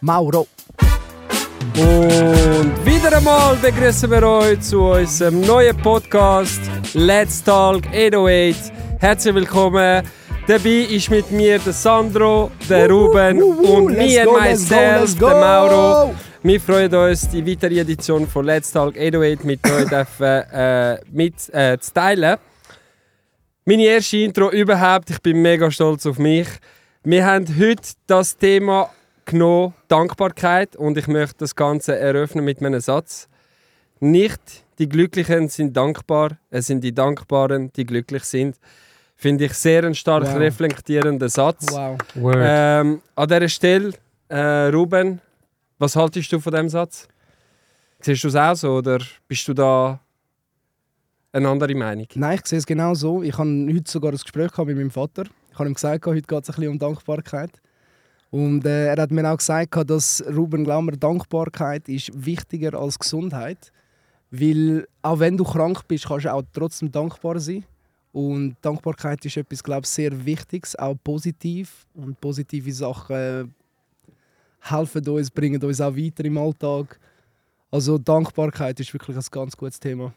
Mauro. Und wieder einmal begrüßen wir euch zu unserem neuen Podcast Let's Talk 808. Herzlich willkommen. Dabei ist mit mir der Sandro, der Ruben und mir myself, der Mauro. Wir freuen uns, die weitere Edition von Let's Talk 808 mit euch dürfen, äh, mit, äh, zu teilen. Meine erste Intro überhaupt, ich bin mega stolz auf mich. Wir haben heute das Thema genommen, Dankbarkeit, und ich möchte das Ganze eröffnen mit einem Satz. Nicht die Glücklichen sind dankbar, es sind die Dankbaren, die glücklich sind. Finde ich sehr einen stark Wow. reflektierenden Satz. Wow. Word. Ähm, an dieser Stelle, äh, Ruben, was haltest du von dem Satz? Siehst du es auch so oder bist du da eine andere Meinung? Nein, ich sehe es genau so. Ich habe heute sogar ein Gespräch gehabt mit meinem Vater. Ich habe ihm gesagt, heute geht es ein bisschen um Dankbarkeit. Und äh, er hat mir auch gesagt, dass Ruben Glaumer Dankbarkeit ist wichtiger als Gesundheit. Weil auch wenn du krank bist, kannst du auch trotzdem dankbar sein. Und Dankbarkeit ist etwas, glaube ich, sehr Wichtiges, auch positiv. Und positive Sachen äh, helfen uns, bringen uns auch weiter im Alltag. Also Dankbarkeit ist wirklich ein ganz gutes Thema.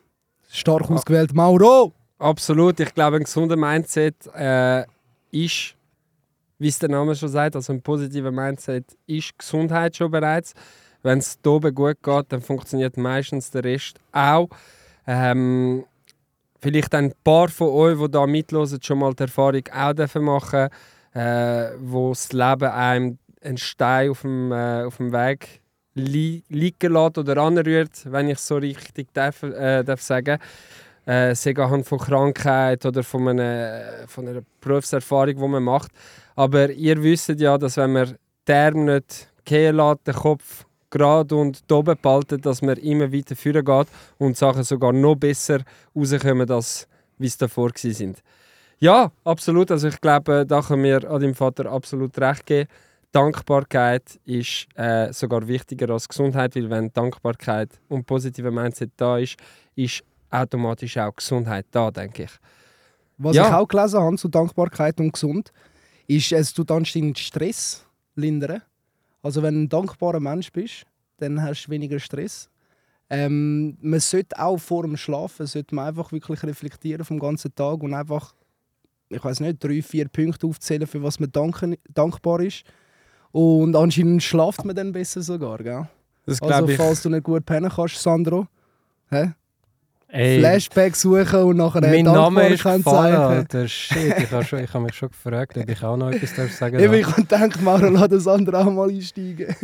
Stark ausgewählt, Mauro! Absolut, ich glaube, ein gesunder Mindset äh, ist, wie es der Name schon sagt, also ein positiver Mindset ist Gesundheit schon bereits. Wenn es hier oben gut geht, dann funktioniert meistens der Rest auch. Ähm, vielleicht ein paar von euch, die da mitlosen, schon mal die Erfahrung auch dürfen machen, äh, wo das Leben einem einen Stein auf dem, äh, auf dem Weg li liegen lässt oder anrührt, wenn ich so richtig darf, äh, darf sagen äh, sei anhand von Krankheit oder von einer, von einer Berufserfahrung, die man macht. Aber ihr wisst ja, dass wenn man die nicht gehen lässt, den Kopf gerade und oben behaltet, dass man immer weiter führen geht und Sachen sogar noch besser rauskommen, als wie es davor sind. Ja, absolut. Also ich glaube, da können wir an deinem Vater absolut recht geben. Dankbarkeit ist äh, sogar wichtiger als Gesundheit, weil wenn Dankbarkeit und positive Mindset da ist, ist automatisch auch Gesundheit da, denke ich. Was Ja. ich auch gelesen habe zu Dankbarkeit und gesund, ist, es tut anscheinend Stress lindern. Also wenn du ein dankbarer Mensch bist, dann hast du weniger Stress. Ähm, man sollte auch vor dem Schlafen sollte man einfach wirklich reflektieren vom ganzen Tag und einfach, ich weiß nicht, drei, vier Punkte aufzählen, für was man danken, dankbar ist. Und anscheinend schlaft man dann besser sogar, gell? Das Also ich. falls du nicht gut pennen kannst, Sandro, hä? Ey, Flashback suchen und nachher mein Name ist zeigen. Alter. Shit, ich habe ich hab mich schon gefragt, ob ich auch noch etwas darf sagen darf. ich habe gedacht, Mauro, lass das andere auch mal einsteigen.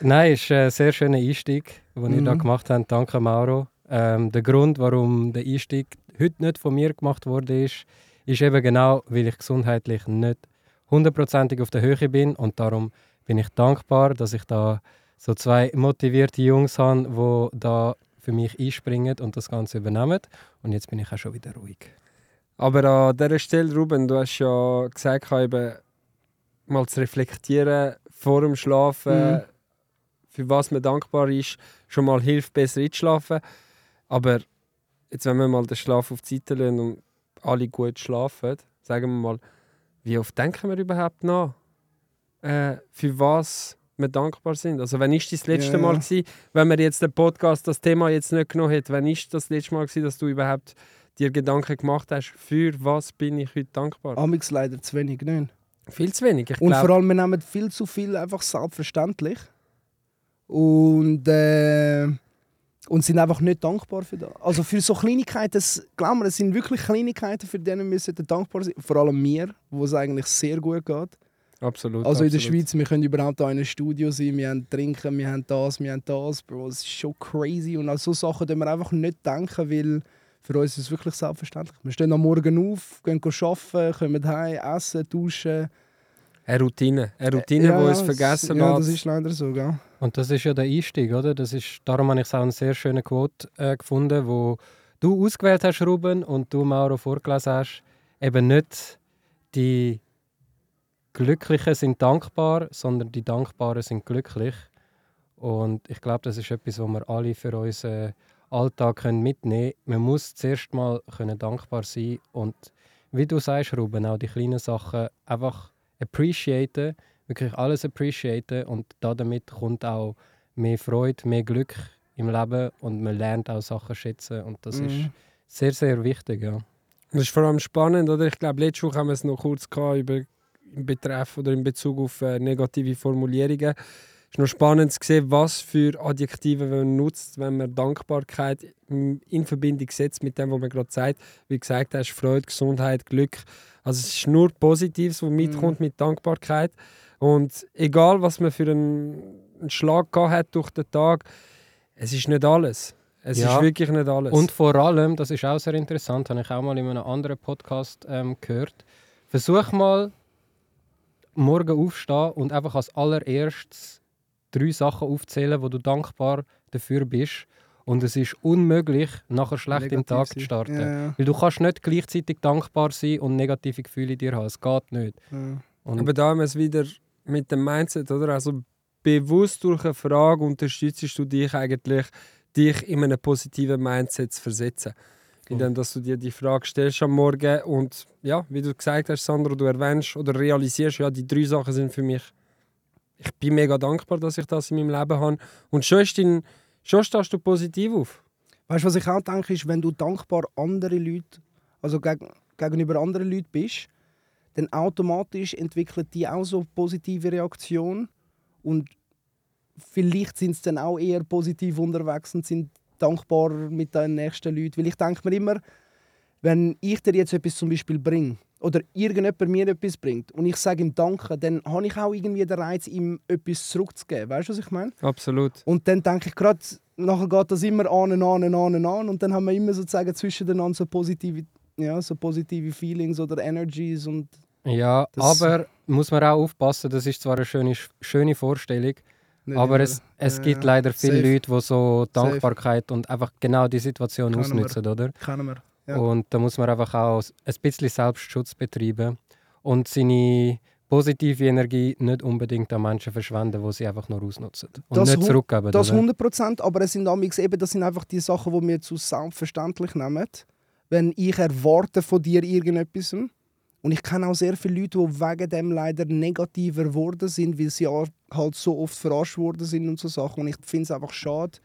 Nein, es ist ein sehr schöner Einstieg, den ihr da Mhm. gemacht habt. Danke, Mauro. Ähm, der Grund, warum der Einstieg heute nicht von mir gemacht wurde, ist, ist eben genau, weil ich gesundheitlich nicht hundertprozentig auf der Höhe bin und darum bin ich dankbar, dass ich da so zwei motivierte Jungs habe, die da für mich einspringen und das Ganze übernehmen. Und jetzt bin ich auch schon wieder ruhig. Aber an dieser Stelle, Ruben, du hast ja gesagt, eben mal zu reflektieren vor dem Schlafen, Mhm. für was man dankbar ist, schon mal hilft, besser einzuschlafen. Aber jetzt, wenn wir mal den Schlaf auf die Seite lassen und alle gut schlafen, sagen wir mal, wie oft denken wir überhaupt nach, äh, für was wir dankbar sind? Also, wann ist das letzte Ja, Mal, gewesen, wenn wir jetzt den Podcast, das Thema jetzt nicht genommen hätte, wann ist das letzte Mal, gewesen, dass du überhaupt dir Gedanken gemacht hast, für was bin ich heute dankbar? Amix leider zu wenig, nicht? Viel zu wenig. Ich Und glaub, vor allem, wir nehmen viel zu viel einfach selbstverständlich. Und, äh, und sind einfach nicht dankbar für das. Also für so Kleinigkeiten, das, glaub mir, es sind wirklich Kleinigkeiten, für die wir dankbar sein Vor allem mir, wo es eigentlich sehr gut geht. Absolut. Also in der. Schweiz, wir können überhaupt hier in einem Studio sein, wir haben Trinken, wir haben das, wir haben das. Bro, es ist schon crazy. Und an so Sachen dürfen wir einfach nicht denken, weil für uns ist es wirklich selbstverständlich. Wir stehen am Morgen auf, gehen arbeiten, kommen heim, essen, duschen. Eine Routine. Eine Routine, die uns es- vergessen Ja, lässt. das ist leider so, gell? Und das ist ja der Einstieg, oder? Das ist, darum habe ich auch eine sehr schöne Quote äh, gefunden, wo du ausgewählt hast, Ruben, und du, Mauro, vorgelesen hast. Eben nicht die Glücklichen sind dankbar, sondern die Dankbaren sind glücklich. Und ich glaube, das ist etwas, was wir alle für unseren Alltag können mitnehmen können. Man muss zuerst mal können dankbar sein und wie du sagst, Ruben, auch die kleinen Sachen einfach appreciaten, wirklich alles appreciaten und damit kommt auch mehr Freude, mehr Glück im Leben und man lernt auch Sachen schätzen und das Mhm. ist sehr, sehr wichtig, ja. Das ist vor allem spannend, oder? Ich glaube, letzte Woche haben wir es noch kurz gehabt über im Betreff oder in Bezug auf äh, negative Formulierungen. Es ist noch spannend zu sehen, was für Adjektive man nutzt, wenn man Dankbarkeit in in Verbindung setzt mit dem, was man gerade sagt. Wie gesagt hast, Freude, Gesundheit, Glück. Also es ist nur Positives, was mitkommt mit Dankbarkeit. Und egal, was man für einen, einen Schlag gehabt hat durch den Tag, es ist nicht alles. Es Ja. ist wirklich nicht alles. Und vor allem, das ist auch sehr interessant, habe ich auch mal in einem anderen Podcast ähm, gehört. Versuch mal morgen aufstehen und einfach als allererstes drei Sachen aufzählen, wo du dankbar dafür bist. Und es ist unmöglich, nachher schlecht im Tag sein. zu starten. Ja, ja, Weil du kannst nicht gleichzeitig dankbar sein und negative Gefühle in dir haben. Es geht nicht. ja. Und Aber da haben wir es wieder mit dem Mindset, oder? Also bewusst durch eine Frage unterstützt du dich eigentlich, dich in einem positiven Mindset zu versetzen. Indem dass du dir die Frage stellst am Morgen und ja, wie du gesagt hast, Sandro, du erwähnst oder realisierst, ja, die drei Sachen sind für mich. Ich bin mega dankbar, dass ich das in meinem Leben habe. Und schon, dein, schon stehst du positiv auf. Weißt du, was ich auch denke, ist, wenn du dankbar andere Leute, also geg gegenüber anderen Leuten bist, dann automatisch entwickeln die auch so positive Reaktionen und vielleicht sind sie dann auch eher positiv unterwegs und sind dankbar mit den nächsten Leuten. Weil ich denke mir immer, wenn ich dir jetzt etwas zum Beispiel bringe oder irgendjemand mir etwas bringt und ich sage ihm Danke, dann habe ich auch irgendwie den Reiz, ihm etwas zurückzugeben. Weißt du, was ich meine? Absolut. Und dann denke ich gerade, nachher geht das immer an, an, an, an, an und dann haben wir immer sozusagen zwischeneinander so positive, ja, so positive Feelings oder Energies und ja, aber muss man auch aufpassen, das ist zwar eine schöne, schöne Vorstellung, nicht Aber immer- es, es Ja, gibt ja. leider viele Safe. Leute, die so Dankbarkeit und einfach genau die Situation wir. ausnutzen, oder? Kennen wir. Ja. Und da muss man einfach auch ein bisschen Selbstschutz betreiben und seine positive Energie nicht unbedingt an Menschen verschwenden, die sie einfach nur ausnutzen und Das nicht zurückgeben. Das oder? 100 Prozent, aber es sind eben, das sind einfach die Sachen, die wir zu selbstverständlich nehmen. Wenn ich erwarte von dir irgendetwas und ich kenne auch sehr viele Leute, die wegen dem leider negativer geworden sind, weil sie halt so oft verarscht worden sind und so Sachen. Und ich finde es einfach schade,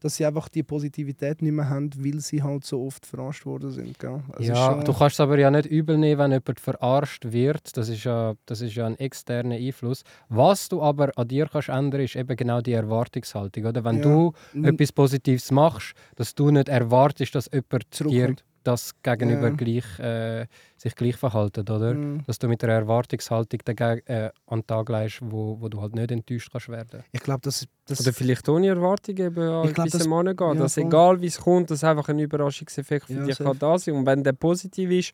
dass sie einfach die Positivität nicht mehr haben, weil sie halt so oft verarscht worden sind. Gell? Also ja, schon- du kannst es aber ja nicht übel nehmen, wenn jemand verarscht wird. Das ist ja, das ist ja ein externer Einfluss. Was du aber an dir kannst ändern, ist eben genau die Erwartungshaltung. Oder? Wenn Ja. du etwas Positives machst, dass du nicht erwartest, dass jemand dir. Das gegenüber Ja. gleich, äh, sich gleich verhalten, oder? Mhm. Dass du mit einer Erwartungshaltung dagegen, äh, an den Tag legst, wo, wo du halt nicht enttäuscht kannst werden. Ich glaube, das, das Oder vielleicht ohne Erwartungen eben an gewisse Mann gehen. ja, dass voll. egal wie es kommt, dass einfach ein Überraschungseffekt für Ja, dich kann da sein Und wenn der positiv ist,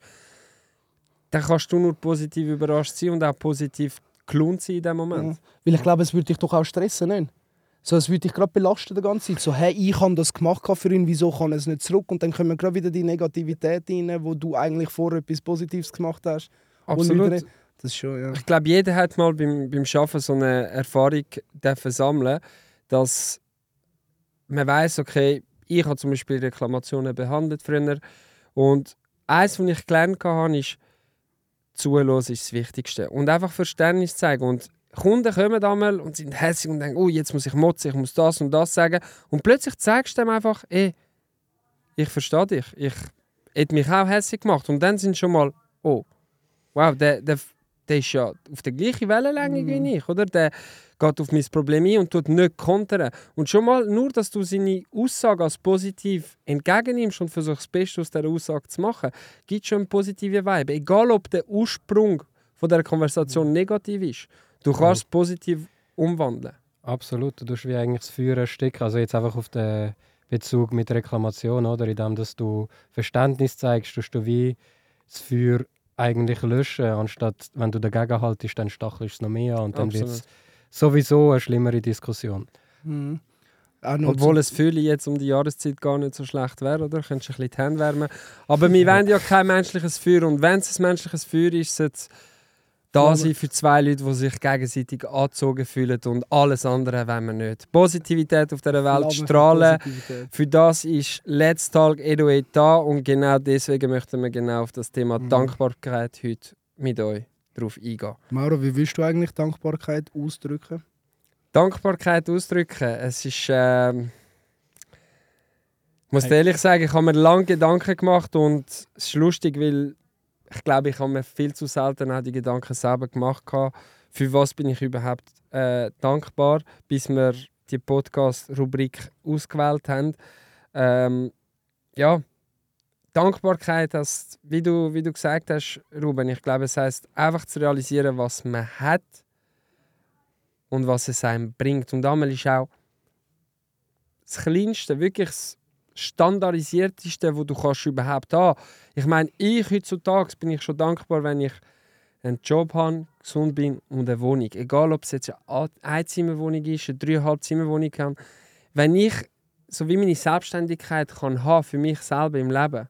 dann kannst du nur positiv überrascht sein und auch positiv gelohnt sein in dem Moment. Ja. Weil ich glaube, es würde dich doch auch stressen, nicht? So, es würde dich gerade belasten die ganze Zeit. So, hey, ich habe das gemacht für ihn, wieso kann er es nicht zurück? Und dann kommen gerade wieder die Negativität rein, wo du eigentlich vorher etwas Positives gemacht hast. Absolut. wieder- Das ist schon, ja. Ich glaube, jeder hat mal beim, beim Arbeiten so eine Erfahrung dürfen sammeln, dass man weiß, okay, ich habe zum Beispiel Reklamationen behandelt früher und eins, was ich gelernt habe, ist, zuhören ist das Wichtigste. Und einfach Verständnis zeigen. Und Kunden kommen einmal und sind hässlich und denken, oh, jetzt muss ich motzen, ich muss das und das sagen. Und plötzlich zeigst du dem einfach, ey, ich verstehe dich. Ich hätte mich auch hässlich gemacht. Und dann sind schon mal, oh, wow, der, der, der ist ja auf der gleichen Wellenlänge wie ich, oder? Der geht auf mein Problem ein und tut nicht kontern. Und schon mal, nur dass du seine Aussage als positiv entgegennimmst und versuchst, das Beste aus dieser Aussage zu machen, gibt schon einen positiven Vibe. Egal, ob der Ursprung von der Konversation negativ ist, du kannst es positiv umwandeln. Absolut, du tust wie eigentlich das Feuer ersticken. Also jetzt einfach auf den Bezug mit Reklamation, oder? Indem dass du Verständnis zeigst, tust du wie das Feuer eigentlich löschen, anstatt wenn du dagegen haltest, dann stachelst du es noch mehr an und dann wird es sowieso eine schlimmere Diskussion. Mhm. Obwohl es Fühle jetzt um die Jahreszeit gar nicht so schlecht wäre, oder? Könntest du ein bisschen die Hände wärmen. Aber wir wollen ja kein menschliches Feuer. Und wenn es ein menschliches Feuer ist, sollte es da sein für zwei Leute, die sich gegenseitig angezogen fühlen und alles andere wollen wir nicht. Positivität auf dieser Welt strahlen. Für das ist Let's Talk Eduate da und genau deswegen möchten wir genau auf das Thema Mhm. Dankbarkeit heute mit euch darauf eingehen. Mauro, wie willst du eigentlich Dankbarkeit ausdrücken? Dankbarkeit ausdrücken. Es ist. Ähm, ich muss ehrlich sagen, ich habe mir lange Gedanken gemacht und es ist lustig, weil ich glaube, ich habe mir viel zu selten auch die Gedanken selber gemacht. Für was bin ich überhaupt äh, dankbar, bis wir die Podcast-Rubrik ausgewählt haben. Ähm, ja, Dankbarkeit, das, wie, du, wie du gesagt hast, Ruben, ich glaube, es heißt einfach zu realisieren, was man hat und was es einem bringt. Und einmal ist auch das Kleinste, wirklich das Standardisierteste, wo du kannst überhaupt haben. Ich meine, ich heutzutage bin ich schon dankbar, wenn ich einen Job habe, gesund bin und eine Wohnung. Egal, ob es jetzt eine Einzimmerwohnung ist, eine dreieinhalb Zimmerwohnung kann. Wenn ich so wie meine Selbstständigkeit kann haben für mich selber im Leben,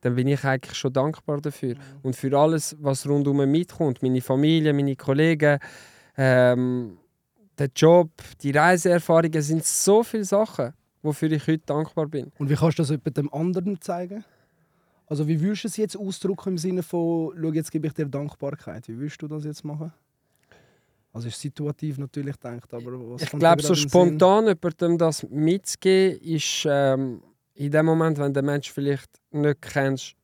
dann bin ich eigentlich schon dankbar dafür. Und für alles, was rundum mitkommt, meine Familie, meine Kollegen, ähm, der Job, die Reiseerfahrungen, sind so viele Sachen, wofür ich heute dankbar bin. Und wie kannst du das dem anderen zeigen? Also wie würdest du es jetzt ausdrücken im Sinne von, schau, jetzt gebe ich dir Dankbarkeit. Wie würdest du das jetzt machen? Also ist situativ natürlich gedacht, aber was Ich glaube, so spontan jemandem das mitzugeben, ist ähm, in dem Moment, wenn der Mensch vielleicht nicht kennst,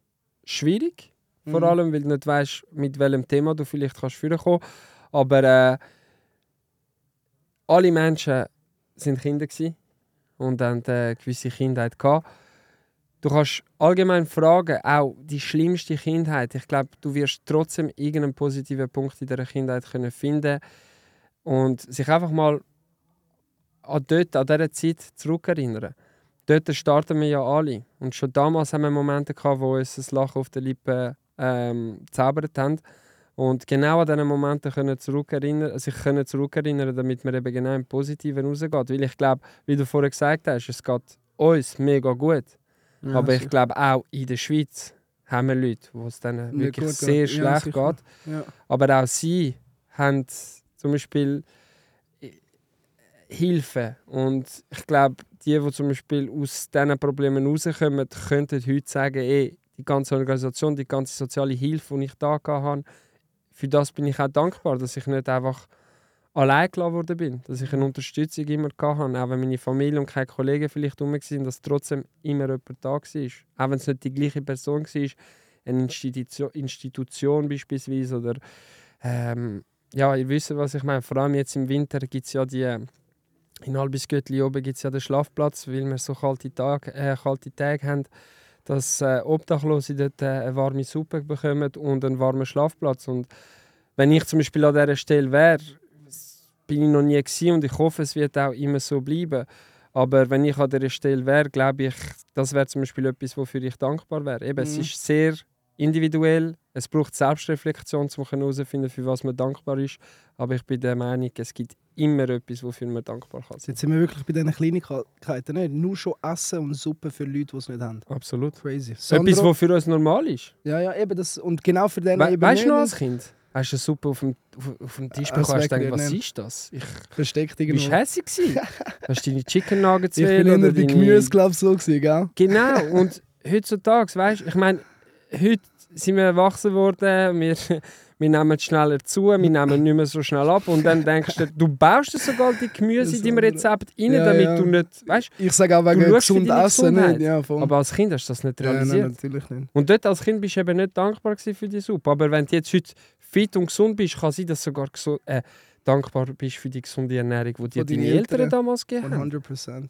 schwierig. Vor Mhm. allem, weil du nicht weißt, mit welchem Thema du vielleicht kannst kommen. Aber äh, alle Menschen sind Kinder gewesen und haben eine gewisse Kindheit gehabt. Du kannst allgemein fragen, auch die schlimmste Kindheit. Ich glaube, du wirst trotzdem irgendeinen positiven Punkt in der Kindheit können finden und sich einfach mal an dort, an dieser Zeit zurückerinnern. Dort starten wir ja alle. Und schon damals haben wir Momente gehabt, wo uns das Lachen auf den Lippen ähm, gezaubert haben. Und genau an diesen Momenten können zurückerinnern, sich können zurückerinnern, damit man eben genau im Positiven rausgeht. Weil ich glaube, wie du vorher gesagt hast, es geht uns mega gut. Ja, Aber ich glaube auch in der Schweiz haben wir Leute, wo es denen Nicht wirklich sehr geht. Ja, schlecht sicher. geht. Ja. Aber auch sie haben zum Beispiel äh, Hilfe. Und ich glaube, die, die zum Beispiel aus diesen Problemen rauskommen, könnten heute sagen, ey, die ganze Organisation, die ganze soziale Hilfe, die ich da habe, für das bin ich auch dankbar, dass ich nicht einfach allein gelassen worden bin, dass ich eine Unterstützung immer hatte, auch wenn meine Familie und keine Kollegen vielleicht rum waren, dass trotzdem immer jemand da war. Auch wenn es nicht die gleiche Person war, eine Institution, Institution beispielsweise oder ähm, ja, ihr wisst, was ich meine. Vor allem jetzt im Winter gibt es ja die in Albisgöttli oben gibt es ja den Schlafplatz, weil wir so kalte Tage, äh, kalte Tage haben, dass äh, Obdachlose dort äh, eine warme Suppe bekommen und einen warmen Schlafplatz. Und wenn ich zum Beispiel an dieser Stelle wäre, bin ich noch nie gewesen und ich hoffe, es wird auch immer so bleiben. Aber wenn ich an dieser Stelle wäre, glaube ich, das wäre zum Beispiel etwas, wofür ich dankbar wäre. Eben, Es Mhm. ist sehr individuell, es braucht Selbstreflexion, um herauszufinden, für was man dankbar ist. Aber ich bin der Meinung, es gibt immer etwas, wofür man dankbar kann. Jetzt sind wir wirklich bei diesen Kleinigkeiten. Nicht? Nur schon Essen und Suppe für Leute, die es nicht haben. Absolut. Crazy. Etwas, Sandro? was für uns normal ist. ja, ja, eben das. Und genau für den We eben weißt du noch als Kind? Hast du eine Suppe auf dem, auf, dem Tisch Äh, bekommen? Hast du gedacht, was wegnehmen. ist das? Ich Versteckt Du irgendwo. bist hässlich gewesen. Hast du deine Chicken Nuggets Ich bin oder deine- Gemüse, glaube ich, so gewesen, gell? Genau. Und heutzutage, weißt du, ich meine, heute sind wir erwachsen worden, wir, wir nehmen schneller zu, wir nehmen nicht mehr so schnell ab und dann denkst du, du baust dir sogar die Gemüse in deinem Rezept rein, Ja, damit ja. du nicht, weißt Ich sage auch wegen gesund Essen nicht. Ja, aber als Kind hast du das nicht realisiert. nein, natürlich nicht. Und dort als Kind bist du eben nicht dankbar für die Suppe. Aber wenn du jetzt heute fit und gesund bist, kann sein, dass du sogar gesu- äh, dankbar bist für die gesunde Ernährung, die dir deine Eltern Eltern. damals gegeben haben. 100%.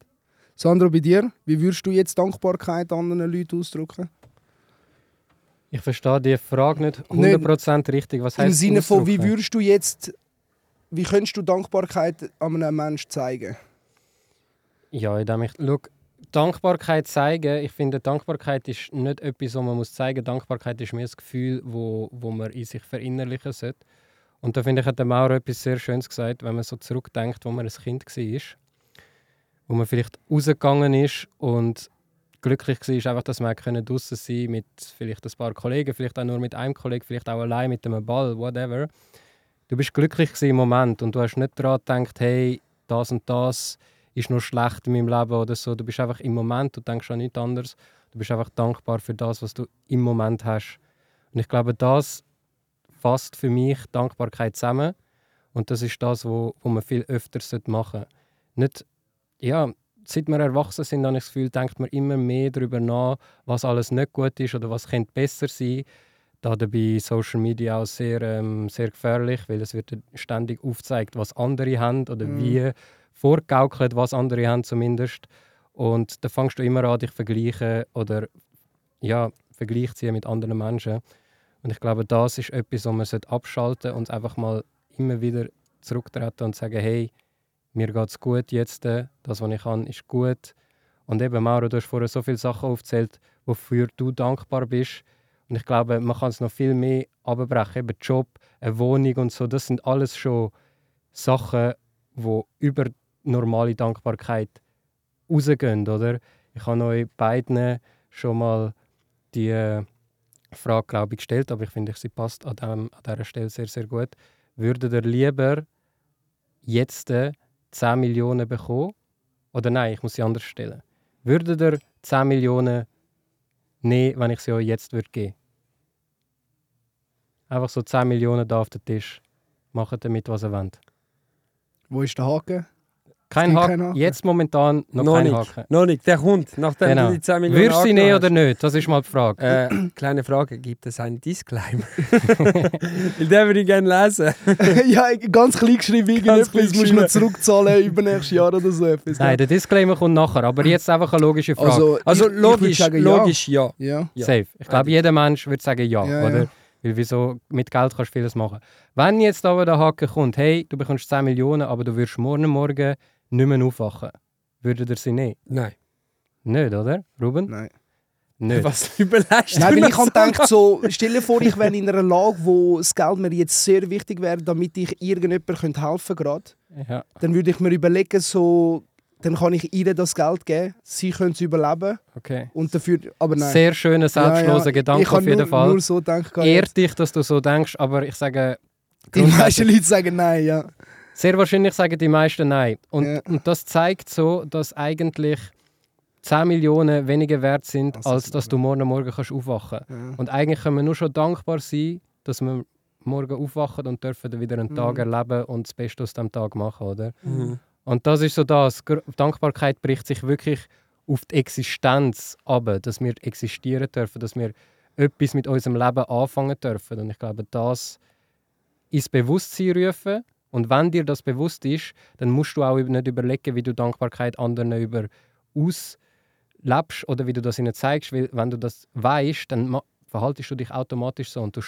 Sandro, bei dir, wie würdest du jetzt Dankbarkeit anderen Leuten ausdrücken? Ich verstehe die Frage nicht 100% richtig. Was Im heißt Sinne von, wie würdest du jetzt, wie könntest du Dankbarkeit an einem Menschen zeigen? Ja, indem ich. Schau, Dankbarkeit zeigen, ich finde, Dankbarkeit ist nicht etwas, was man muss zeigen muss. Dankbarkeit ist mehr das Gefühl, wo, wo man in sich verinnerlichen sollte. Und da finde ich, hat der Maurer etwas sehr Schönes gesagt, wenn man so zurückdenkt, wo man ein Kind war. Wo man vielleicht rausgegangen ist und glücklich war, einfach, dass können draußen sein mit vielleicht ein paar Kollegen, vielleicht auch nur mit einem Kollegen, vielleicht auch allein mit einem Ball, whatever. Du bist glücklich im Moment und du hast nicht daran gedacht, hey, das und das ist noch schlecht in meinem Leben oder so. Du bist einfach im Moment, du denkst an nichts anderes. Du bist einfach dankbar für das, was du im Moment hast. Und ich glaube, das fasst für mich Dankbarkeit zusammen. Und das ist das, wo, wo man viel öfter machen sollte. Nicht, ja, seit wir erwachsen sind, habe ich das Gefühl, denkt man immer mehr darüber nach, was alles nicht gut ist oder was könnte besser sein. Da dabei Social Media auch sehr, ähm, sehr gefährlich, weil es wird ständig aufgezeigt, was andere haben oder Mhm. wie vorgaukelt, was andere haben zumindest. Und da fängst du immer an, dich vergleichen oder ja, Vergleich ziehen mit anderen Menschen. Und ich glaube, das ist etwas, was man sollte abschalten und einfach mal immer wieder zurücktreten und sagen, hey, mir geht es gut jetzt, äh, das, was ich kann, ist gut. Und eben, Mauro, du hast vorher so viele Sachen aufgezählt, wofür du dankbar bist. Und ich glaube, man kann es noch viel mehr abbrechen. Eben Job, eine Wohnung und so, das sind alles schon Sachen, die über normale Dankbarkeit rausgehen, oder? Ich habe euch beiden schon mal die äh, Frage, glaube ich, gestellt, aber ich finde, sie passt an, dem, an dieser Stelle sehr, sehr gut. Würdet ihr lieber jetzt äh, 10 Millionen bekommen? Oder nein, ich muss sie anders stellen. Würdet ihr 10 Millionen nehmen, wenn ich sie euch jetzt würde geben Einfach so 10 Millionen da auf den Tisch. Macht damit, was ihr wollt. Wo ist der Haken? Kein Haken. Jetzt momentan noch, Noch kein nicht. Haken. Noch nicht, der kommt, nachdem Genau. du die 10 Millionen Würdest du sie nehmen angenommen oder nicht? Das ist mal die Frage. Äh, kleine Frage, gibt es einen Disclaimer? Den würde ich gerne lesen. ja, ganz klein geschrieben, Ganz irgendetwas noch geschrieben. zurückzahlen über nächstes Jahr oder so etwas. Nein, der Disclaimer kommt nachher. Aber jetzt einfach eine logische Frage. also, Also ich, ich logisch, sagen, logisch ja. Ja. ja. ja. Safe. Ich glaube, jeder Mensch würde sagen ja, Ja, oder? ja. Weil wieso, mit Geld kannst du vieles machen. Wenn jetzt aber der Haken kommt, hey, du bekommst 10 Millionen, aber du wirst morgen Morgen nicht mehr aufwachen, würdet ihr sie nehmen? Nein. Nicht, oder, Ruben? Nein. Nicht. Was überlegst Nein, du weil ich habe so? gedacht, so, stell dir vor, ich wäre in einer Lage, wo das Geld mir jetzt sehr wichtig wäre, damit ich irgendjemandem helfen könnte. Ja. Dann würde ich mir überlegen, so, dann kann ich ihr das Geld geben, sie können es überleben Okay. und dafür, aber nein. Sehr schöner, selbstloser Ja, ja. Gedanke ich auf jeden nur, Fall. Nur so gedacht, Ehrt dich, dass du so denkst, aber ich sage, die meisten Leute sagen nein, ja. Sehr wahrscheinlich sagen die meisten nein. Und, Ja. und das zeigt so, dass eigentlich 10 Millionen weniger wert sind, Also, als dass du morgen Morgen kannst aufwachen ja. Und eigentlich können wir nur schon dankbar sein, dass wir morgen aufwachen und dürfen dann wieder einen Tag Mhm. erleben und das Beste aus dem Tag machen, oder? Mhm. Und das ist so das. Dankbarkeit bricht sich wirklich auf die Existenz ab, dass wir existieren dürfen, dass wir etwas mit unserem Leben anfangen dürfen. Und ich glaube, das ins Bewusstsein rufen. Und wenn dir das bewusst ist, dann musst du auch nicht überlegen, wie du Dankbarkeit anderen über auslebst oder wie du das ihnen zeigst. Weil wenn du das weißt, dann verhaltest du dich automatisch so und du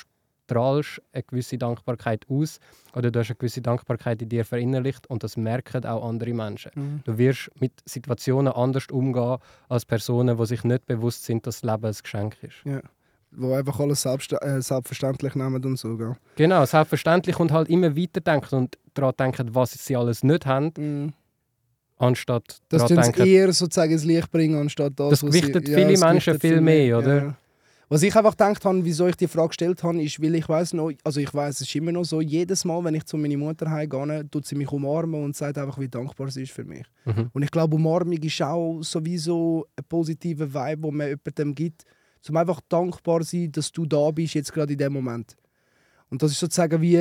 strahlst eine gewisse Dankbarkeit aus oder du hast eine gewisse Dankbarkeit in dir verinnerlicht und das merken auch andere Menschen. Mhm. Du wirst mit Situationen anders umgehen als Personen, die sich nicht bewusst sind, dass das Leben ein Geschenk ist. Wo einfach alles selbst, äh, selbstverständlich nehmen und so. Gell? Genau, selbstverständlich und halt immer weiterdenken und daran denken, was sie alles nicht haben, Mhm. anstatt Das daran tun sie denken, eher sozusagen ins Licht bringen, anstatt das, Das sie- gewichtet ja, viele das Menschen gewichtet viel mehr, oder? Ja. Was ich einfach gedacht habe, wieso ich die Frage gestellt habe, ist, weil ich weiß noch, also ich weiß es ist immer noch so, jedes Mal, wenn ich zu meiner Mutter heimgehe, tut sie mich umarmen und sagt einfach, wie dankbar sie ist für mich. Mhm. Und ich glaube, Umarmung ist auch sowieso ein positiver Vibe, wo man jemandem gibt, um einfach dankbar sein, dass du da bist, jetzt gerade in dem Moment. Und das ist sozusagen wie,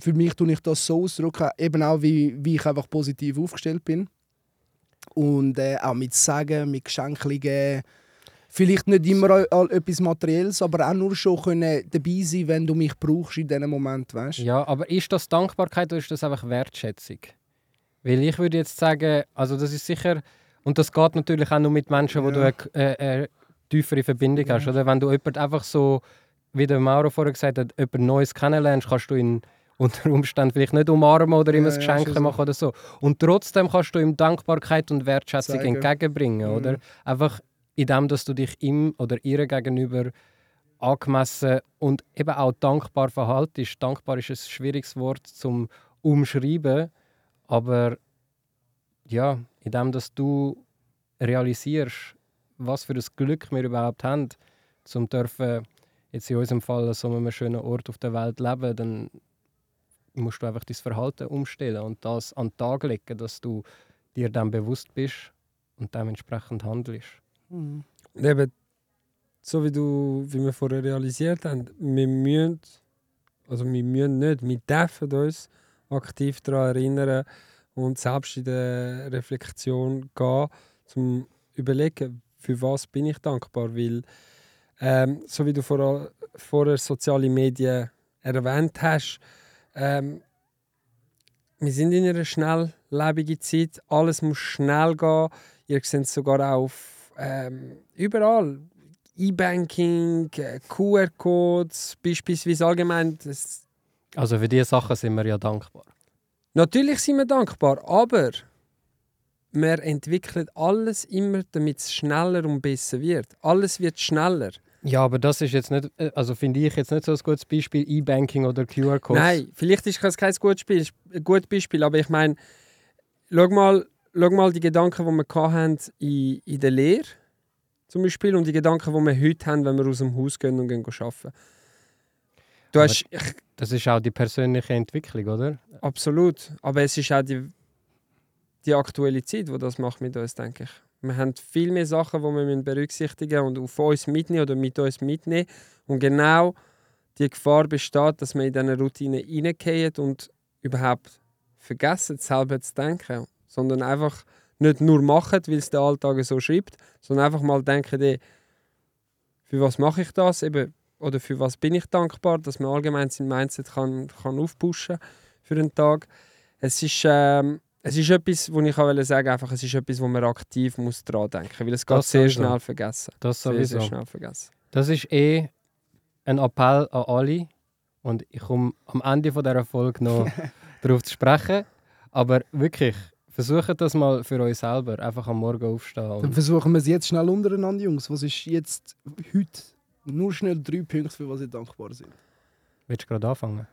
für mich tue ich das so ausdrücken, eben auch wie, wie ich einfach positiv aufgestellt bin. Und äh, auch mit Sagen, mit Geschenken geben. Vielleicht nicht immer all- etwas Materielles, aber auch nur schon können dabei sein, wenn du mich brauchst in diesem Moment, weißt? Ja, aber ist das Dankbarkeit oder ist das einfach Wertschätzung? Weil ich würde jetzt sagen, also das ist sicher, und das geht natürlich auch nur mit Menschen, wo Ja. du eine, äh, eine tiefere Verbindung hast. Ja. Oder wenn du jemanden einfach so, wie der Mauro vorher gesagt hat, jemand Neues kennenlernst, kannst du ihn unter Umständen vielleicht nicht umarmen oder ihm Ja, ein ja, Geschenk so. machen oder so. Und trotzdem kannst du ihm Dankbarkeit und Wertschätzung Zeigen. entgegenbringen, Mhm. oder? Einfach indem, dass du dich ihm oder ihr gegenüber angemessen und eben auch dankbar verhaltest. Dankbar ist ein schwieriges Wort zum Umschreiben, aber ja, indem dass du realisierst, was für ein Glück wir überhaupt haben, zum dürfen jetzt in unserem Fall an so einem schönen Ort auf der Welt leben, dann musst du einfach dein Verhalten umstellen und das an den Tag legen, dass du dir dann bewusst bist und dementsprechend handelst. Mhm. Und eben, so wie, du, wie wir vorher realisiert haben, wir müssen also wir müssen nicht, wir dürfen uns aktiv daran erinnern und selbst in der Reflexion gehen, zum überlegen, für was bin ich dankbar, weil ähm, so wie du vorher, vorher soziale Medien erwähnt hast, ähm, wir sind in einer schnelllebigen Zeit, alles muss schnell gehen. Ihr seht es sogar auch auf, ähm, überall. E-Banking, äh, QR-Codes, beispielsweise allgemein. Also für diese Sachen sind wir ja dankbar. natürlich sind wir dankbar, aber wir entwickeln alles immer, damit es schneller und besser wird. Alles wird schneller. Ja, aber das ist jetzt nicht, äh, also finde ich jetzt nicht so ein gutes Beispiel, E-Banking oder QR-Codes. Nein, vielleicht ist es kein gutes Beispiel, ein gutes Beispiel aber ich meine, schau mal, schau mal die Gedanken, die wir hatten in, in der Lehre zum Beispiel und die Gedanken, die wir heute haben, wenn wir aus dem Haus gehen und gehen arbeiten. Du Aber- hast, ich, Das ist auch die persönliche Entwicklung, oder? absolut, aber es ist auch die, die aktuelle Zeit, die das macht mit uns, denke ich. Wir haben viel mehr Sachen, die wir berücksichtigen und auf uns mitnehmen oder mit uns mitnehmen. Und genau die Gefahr besteht, dass wir in diese Routine reingehen und überhaupt vergessen, selber zu denken. Sondern einfach nicht nur machen, weil es der Alltag so schreibt, sondern einfach mal denken, ey, für was mache ich das? Eben, oder für was bin ich dankbar, dass man allgemein sein Mindset kann, kann aufpushen für den Tag. Es ist, ähm, es ist etwas, wo ich auch sagen einfach, es ist etwas, wo man aktiv muss dran denken, weil es geht Das sehr sowieso. schnell vergessen. Das Sehr, sowieso. sehr schnell vergessen. Das ist eh ein Appell an alle. Und ich komme am Ende von dieser Folge noch darauf zu sprechen. Aber wirklich, versucht das mal für euch selber. Einfach am Morgen aufstehen. Dann versuchen wir es jetzt schnell untereinander, Jungs. Was ist jetzt heute nur schnell drei Punkte, für was ihr dankbar sind? willst du gerade anfangen?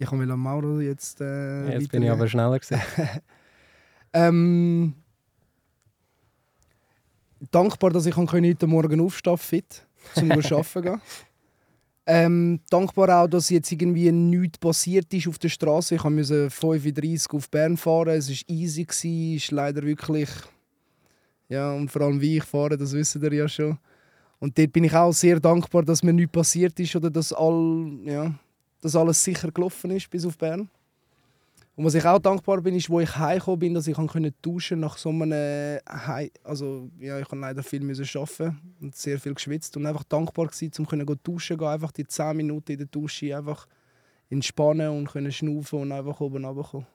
Ich an Mauro jetzt. Äh, Jetzt bin ich aber schneller gewesen. Ähm, dankbar, dass ich heute Morgen aufstehen fit, zum arbeiten gehen. Ähm, dankbar auch, dass jetzt irgendwie nichts passiert ist auf der Straße. Ich musste 35 auf Bern fahren. Es war easy, gewesen, ist leider wirklich. Ja, und vor allem wie ich fahre, das wissen ihr ja schon. Und dort bin ich auch sehr dankbar, dass mir nichts passiert ist oder dass, all, ja, dass alles sicher gelaufen ist bis auf Bern. Und was ich auch dankbar bin, ist, wo ich heimgekommen bin, dass ich konnte duschen nach so einem Hei also ja, ich habe leider viel müssen arbeiten und sehr viel geschwitzt und einfach dankbar gewesen, um können duschen gehen, einfach die 10 Minuten in der Dusche einfach entspannen und können schnaufen und einfach oben runterkommen.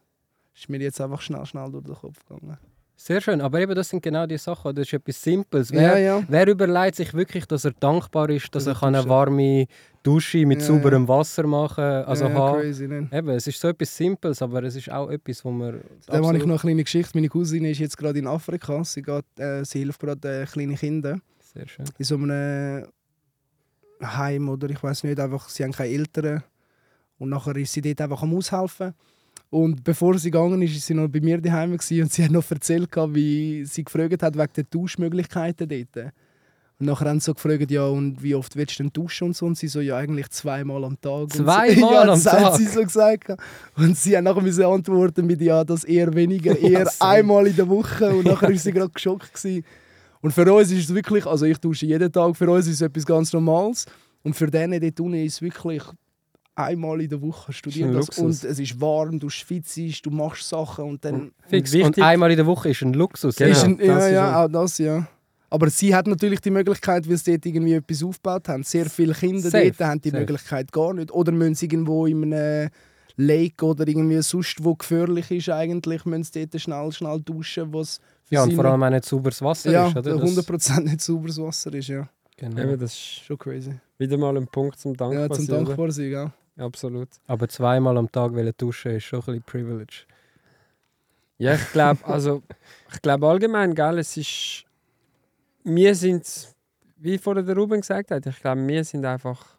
Ist mir jetzt einfach schnell, schnell durch den Kopf gegangen. Sehr schön. Aber eben, das sind genau die Sachen. Das ist etwas Simples. Ja, Wer, ja. wer überlegt sich wirklich, dass er dankbar ist, dass Dass er kann eine warme Dusche mit Ja, sauberem Wasser machen? Also ja, crazy, ne? Eben, es ist so etwas Simples, aber es ist auch etwas, wo man. Dann habe ich noch eine kleine Geschichte. Meine Cousine ist jetzt gerade in Afrika. Sie, geht, äh, sie hilft gerade äh, kleinen Kindern. Sehr schön. in so einem Heim oder ich weiß nicht, einfach, sie haben keine Eltern und nachher ist sie dort einfach am Aushelfen. Und bevor sie gegangen ist, ist sie noch bei mir daheim und sie hat noch erzählt, wie sie gefragt hat wegen der Tauschmöglichkeiten dort. Und nachher haben sie so gefragt, ja, und wie oft willst du denn duschen und so? Und sie so, ja, eigentlich zweimal am Tag. Zweimal am Tag? hat sie so gesagt. Und sie haben nachher müssen antworten mit, ja, das eher weniger, eher Was einmal in der Woche. Und nachher ist sie gerade geschockt gewesen. Und für uns ist es wirklich, also ich dusche jeden Tag, für uns ist es etwas ganz Normales. Und für denen dort unten ist es wirklich einmal in der Woche studieren das. Luxus. Und es ist warm, du schwitzt, du machst Sachen und dann... Fix. Und einmal in der Woche ist ein Luxus. Genau. ist ein, ja, ja, auch das, ja. Aber sie hat natürlich die Möglichkeit, weil sie dort irgendwie etwas aufgebaut haben. Sehr viele Kinder Safe, dort haben die safe. Möglichkeit gar nicht. Oder müssen sie irgendwo in einem Lake oder irgendwie sonst, wo gefährlich ist eigentlich, müssen sie dort schnell, schnell duschen, was Ja, und vor allem auch nicht sauberes Wasser ja, ist, oder? Das- 100% nicht sauberes Wasser ist, ja. Genau. Eben, das ist Schon crazy. wieder mal ein Punkt zum Dankbar Ja, zum oder? dankbar sein, ja. Absolut. Aber zweimal am Tag wollen duschen ist schon ein bisschen Privilege. Ja, ich glaube, also, ich glaube allgemein, gell, es ist, wir sind, wie vorher der Ruben gesagt hat, ich glaube, wir sind einfach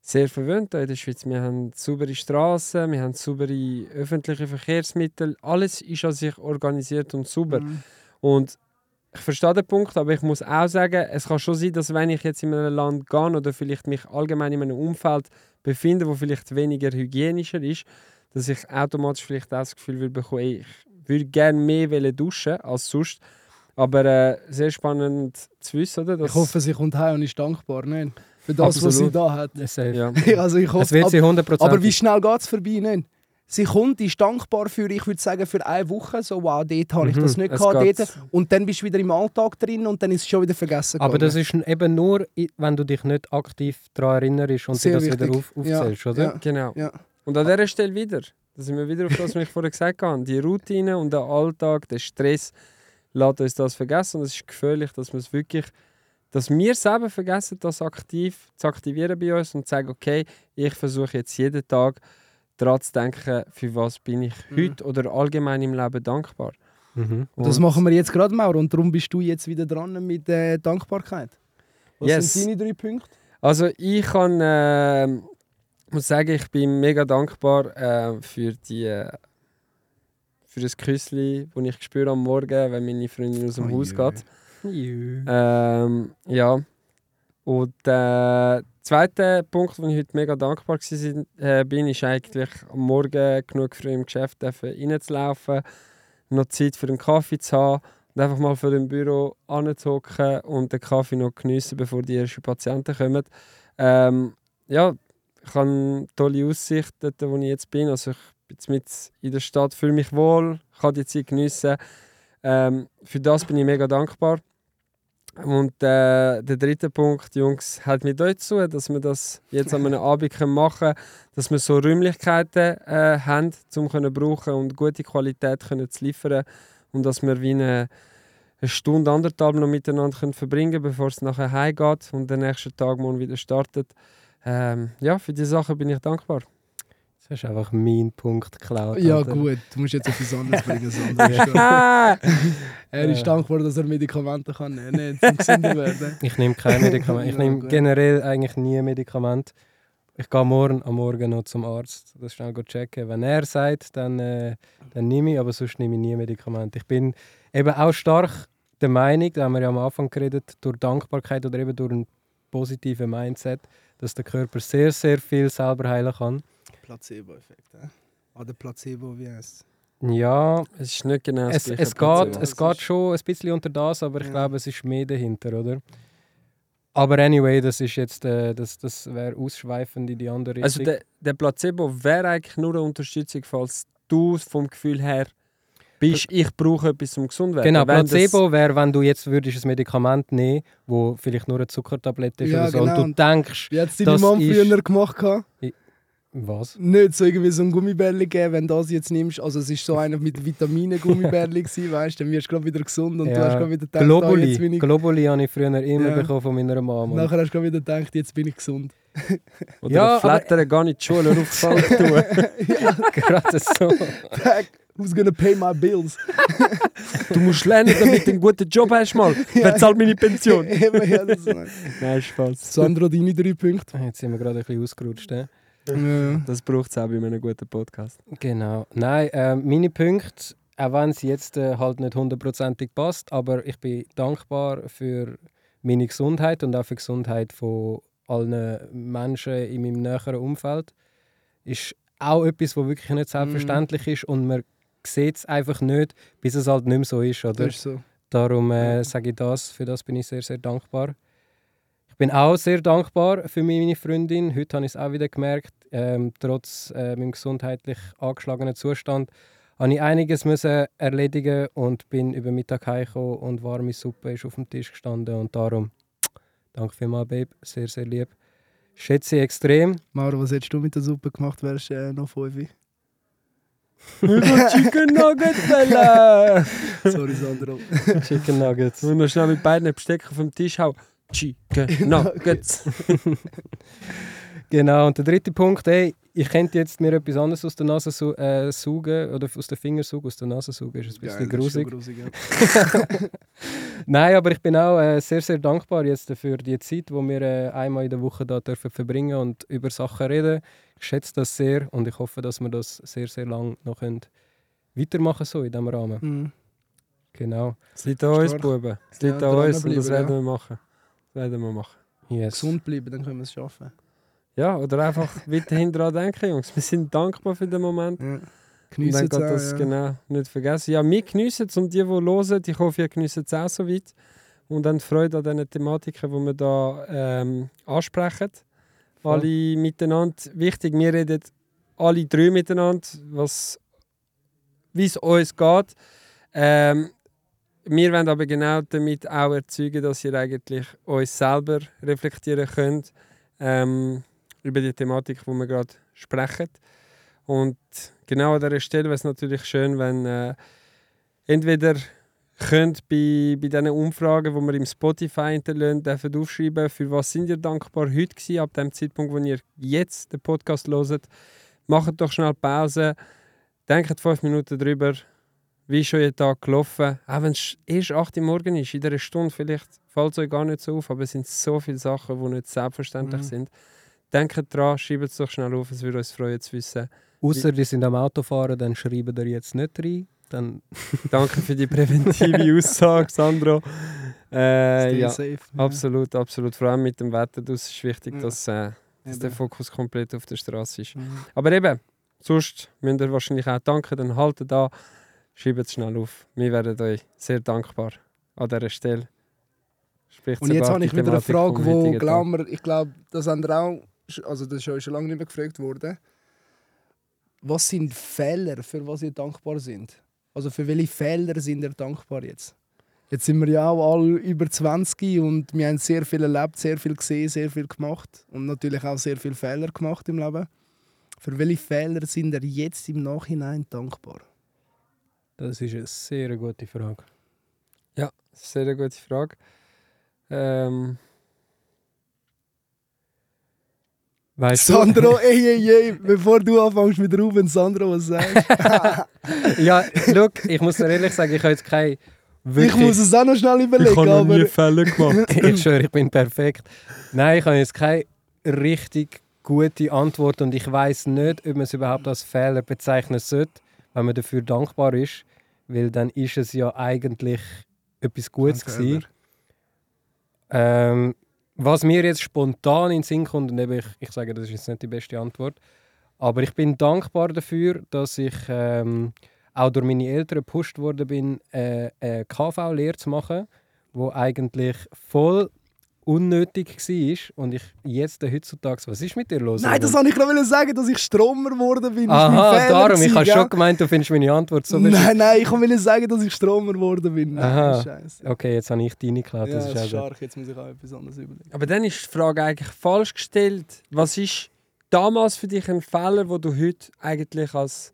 sehr verwöhnt hier in der Schweiz. Wir haben saubere Straßen, wir haben saubere öffentliche Verkehrsmittel, alles ist an sich organisiert und sauber. Mhm. Und ich verstehe den Punkt, aber ich muss auch sagen, es kann schon sein, dass wenn ich jetzt in einem Land gehe oder vielleicht mich allgemein in einem Umfeld befinde, wo vielleicht weniger hygienischer ist, dass ich automatisch vielleicht auch das Gefühl will bekommen, ey, ich würde gerne mehr duschen als sonst. Aber äh, sehr spannend zu wissen, oder? Dass, Ich hoffe, sie kommt heim und ist dankbar, nicht? Für das, was sie Absolut. da hat. Ja. Also ich Es hoffe, wird sie aber, 100%. aber wie schnell geht es vorbei? Nicht? Sie kommt, ist dankbar für, ich würde sagen, für eine Woche. So, wow, dort habe ich Mhm, das nicht es gehabt. Dort. Und dann bist du wieder im Alltag drin und dann ist es schon wieder vergessen aber das gegangen. ist eben nur, wenn du dich nicht aktiv daran erinnerst und dir Sehr das wieder wichtig. auf, aufzählst, Ja, oder? ja. Genau. Ja. Und an dieser Stelle wieder, da sind wir wieder auf das, was ich vorher gesagt habe, die Routine und der Alltag, der Stress, lässt uns das vergessen und es ist gefährlich, dass wir es wirklich, dass wir selber vergessen, das aktiv zu aktivieren bei uns und zu sagen, okay, ich versuche jetzt jeden Tag daran zu denken, für was bin ich Mhm. heute oder allgemein im Leben dankbar. Mhm. Das machen wir jetzt gerade, Mauro. Und darum bist du jetzt wieder dran mit äh, Dankbarkeit. Was Yes. sind deine drei Punkte? Also ich kann, ähm, muss sagen, ich bin mega dankbar äh, für die äh, für das Küssli, das ich spüre am Morgen, wenn meine Freundin aus dem Ui, Haus ui, geht. Ähm, ja. Und der zweite Punkt, wo ich heute mega dankbar war, äh, bin, ist eigentlich am Morgen genug früh im Geschäft reinzulaufen, noch Zeit für einen Kaffee zu haben und einfach mal vor dem Büro anzuhocken und den Kaffee noch geniessen, bevor die ersten Patienten kommen. Ähm, ja, ich habe eine tolle Aussicht dort, wo ich jetzt bin. Also ich bin jetzt mit in der Stadt, fühle mich wohl, kann die Zeit geniessen. Ähm, für das bin ich mega dankbar. Und äh, der dritte Punkt, Jungs, hat mit euch zu dass wir das jetzt an einem Abend machen können, dass wir so Räumlichkeiten äh, haben, um können brauchen und gute Qualität können zu liefern und dass wir wie eine, eine Stunde, anderthalb noch miteinander können verbringen bevor es nachher heimgeht und der nächste Tag morgen wieder startet. Ähm, ja, für diese Sachen bin ich dankbar. Das ist einfach mein Punkt geklaut. Ja, Alter. gut. Du musst jetzt etwas anderes bringen. Ah! er ist dankbar, dass er Medikamente kann nehmen kann, um gesünder werden. Ich nehme keine Medikamente. Ich nehme generell eigentlich nie Medikamente. Ich gehe morgen am Morgen noch zum Arzt, das schnell checken. Wenn er sagt, dann, äh, dann nehme ich, aber sonst nehme ich nie Medikamente. Ich bin eben auch stark der Meinung, da haben wir ja am Anfang geredet, durch Dankbarkeit oder eben durch ein positives Mindset, dass der Körper sehr, sehr viel selber heilen kann. Placebo-Effekt. Äh? Oder Placebo, wie heißt Ja, Es ist nicht genau das es, gleiche es, Placebo. geht, es geht schon ein bisschen unter das, aber ich Ja. glaube, es ist mehr dahinter, oder? Aber anyway, das ist jetzt, äh, das, das wäre ausschweifend in die andere Richtung. Also der, der Placebo wäre eigentlich nur eine Unterstützung, falls du vom Gefühl her bist, ich brauche etwas, um gesund zu werden. genau, Wenn Placebo wäre, wenn du jetzt würdest ein Medikament nehmen wo vielleicht nur eine Zuckertablette ist Ja, oder so, genau. und du denkst, Wie hat es deine Mom früher gemacht? gehabt? Was? Nicht so irgendwie so ein Gummibärli geben, wenn du das jetzt nimmst. Also es ist so einer mit Vitaminen Gummibärli gewesen, weißt du, dann wirst du gerade wieder gesund und du Ja. hast gerade wieder gedacht, ah, Globuli, jetzt bin ich... Globuli habe ich früher immer Ja. bekommen von meiner Mama. Nachher hast du gerade wieder gedacht, jetzt bin ich gesund. Oder Ja, ja, aber- Flattern gar nicht die Schule aufgefallen tun. Gerade so. Who's gonna pay my bills? Du musst lernen, damit du einen guten Job hast mal. Wer zahlt meine Pension? Ja, das Nein, Spaß. Sandro, deine drei Punkte. Jetzt sind wir gerade ein bisschen ausgerutscht. Äh? Das braucht es auch bei einem guten Podcast. Genau. Nein, äh, meine Punkte, auch wenn es jetzt äh, halt nicht hundertprozentig passt, aber ich bin dankbar für meine Gesundheit und auch für die Gesundheit von allen Menschen in meinem näheren Umfeld. Ist auch etwas, was wirklich nicht selbstverständlich ist und man sieht es einfach nicht, bis es halt nicht mehr so ist. Oder? Das ist so. Darum äh, sage ich das, für das bin ich sehr, sehr dankbar. Ich bin auch sehr dankbar für meine Freundin. Heute habe ich es auch wieder gemerkt. Ähm, trotz äh, meinem gesundheitlich angeschlagenen Zustand habe ich einiges müssen erledigen und bin über Mittag heimgekommen und warme Suppe ist auf dem Tisch gestanden. Und darum, danke vielmals, Babe. Sehr, sehr lieb. Schätze ich extrem. Mauro, was hättest du mit der Suppe gemacht, wärst du äh, noch fünf? Chicken Nuggets, Fella! Sorry, Sandro. Chicken Nuggets. Und noch schnell mit beiden Bestecken vom Tisch hauen. Chicken Nuggets. Genau, und der dritte Punkt, ey, ich könnte jetzt mir etwas anderes aus der Nase su äh, saugen oder aus den Fingern saugen, aus der Nase saugen, ist ein bisschen schon grusig. grusig ja. Nein, aber ich bin auch äh, sehr, sehr dankbar jetzt für die Zeit, die wir äh, einmal in der Woche da dürfen verbringen und über Sachen reden. Ich schätze das sehr und ich hoffe, dass wir das sehr, sehr lang noch können weitermachen so in diesem Rahmen. Mhm. Genau. Es liegt an uns. Buben. Es Ja, liegt an uns und das werden ja. wir machen. Das werden wir machen. Yes. Gesund bleiben, dann können wir es schaffen. Ja, oder einfach weiterhin daran denken, Jungs. Wir sind dankbar für den Moment. Ja. Und Geniessen dann es geht das auch, ja. genau nicht vergessen. Ja, wir geniessen es und die, die hören, ich hoffe, ihr geniessen es auch so weit. und haben Freude an diesen Thematiken, die wir da ähm, ansprechen. Voll. Alle miteinander. Wichtig, wir reden alle drei miteinander, was wie es uns geht. Ähm, wir wollen aber genau damit auch erzeugen, dass ihr eigentlich euch selber reflektieren könnt ähm, über die Thematik, die wir gerade sprechen. Und genau an dieser Stelle wäre es natürlich schön, wenn äh, entweder könnt bei, bei diesen Umfragen, die wir im Spotify hinterlassen, dürfen aufschreiben, für was sind ihr dankbar heute gewesen, ab dem Zeitpunkt, wo ihr jetzt den Podcast hört. Macht doch schnell Pause, denkt fünf Minuten drüber, wie ist euer Tag gelaufen. Auch wenn es erst 8 Uhr morgen ist, in einer Stunde vielleicht fällt es euch gar nicht so auf, aber es sind so viele Sachen, die nicht selbstverständlich Mhm. sind. Denkt dran, schreibt es doch schnell auf, es würde uns freuen zu wissen. Außer die sind am Autofahren, dann schreiben ihr jetzt nicht rein. Dann Danke für die präventive Aussage, Sandro. Äh, ja, safe. absolut, absolut. Vor allem mit dem Wetter das ist wichtig, Ja. dass, äh, dass der Fokus komplett auf der Straße ist. Mhm. Aber eben, sonst müsst ihr wahrscheinlich auch danken, dann haltet da, schreibt es schnell auf. Wir werden euch sehr dankbar an dieser Stelle. Spricht Und jetzt habe ich wieder eine Frage, wo wir, ich glaube, das haben wir auch, also das ist euch schon lange nicht mehr gefragt worden. Was sind Fehler, für was ihr dankbar sind? Also für welche Fehler sind ihr dankbar jetzt? Jetzt sind wir ja auch alle über 20 und wir haben sehr viel erlebt, sehr viel gesehen, sehr viel gemacht und natürlich auch sehr viele Fehler gemacht im Leben. Für welche Fehler sind ihr jetzt im Nachhinein dankbar? Das ist eine sehr gute Frage. Ja, sehr gute Frage. Ähm, Weißt Sandro, ey, ey, ey, bevor du anfängst mit Ruben, Sandro, was sagst du? ja, look, ich muss dir ehrlich sagen, ich habe jetzt keine Ich wirklich... muss es auch noch schnell überlegen, aber... Fälle gemacht. ich schwöre, ich bin perfekt. Nein, ich habe jetzt keine richtig gute Antwort und ich weiß nicht, ob man es überhaupt als Fehler bezeichnen sollte, wenn man dafür dankbar ist, weil dann ist es ja eigentlich etwas Gutes gewesen. Ähm, was mir jetzt spontan in den Sinn kommt, und eben ich, ich sage, das ist jetzt nicht die beste Antwort, aber ich bin dankbar dafür, dass ich ähm, auch durch meine Eltern gepusht worden bin, äh, eine KV-Lehre zu machen, wo eigentlich voll unnötig war und ich jetzt heutzutage, was ist mit dir los? Nein, das wollte ich gerade sagen, dass ich Stromer geworden bin. Aha, darum, ich gewesen, habe gell? schon gemeint, du findest meine Antwort so. Nein, nein, ich wollte sagen, dass ich Stromer geworden bin. Nein, Aha. Scheiße. Okay, jetzt habe ich deine geklaut, Ja, das ist ist stark. Jetzt muss ich auch etwas anderes überlegen. Aber dann ist die Frage eigentlich falsch gestellt. Was ist damals für dich ein Fehler, wo du heute eigentlich als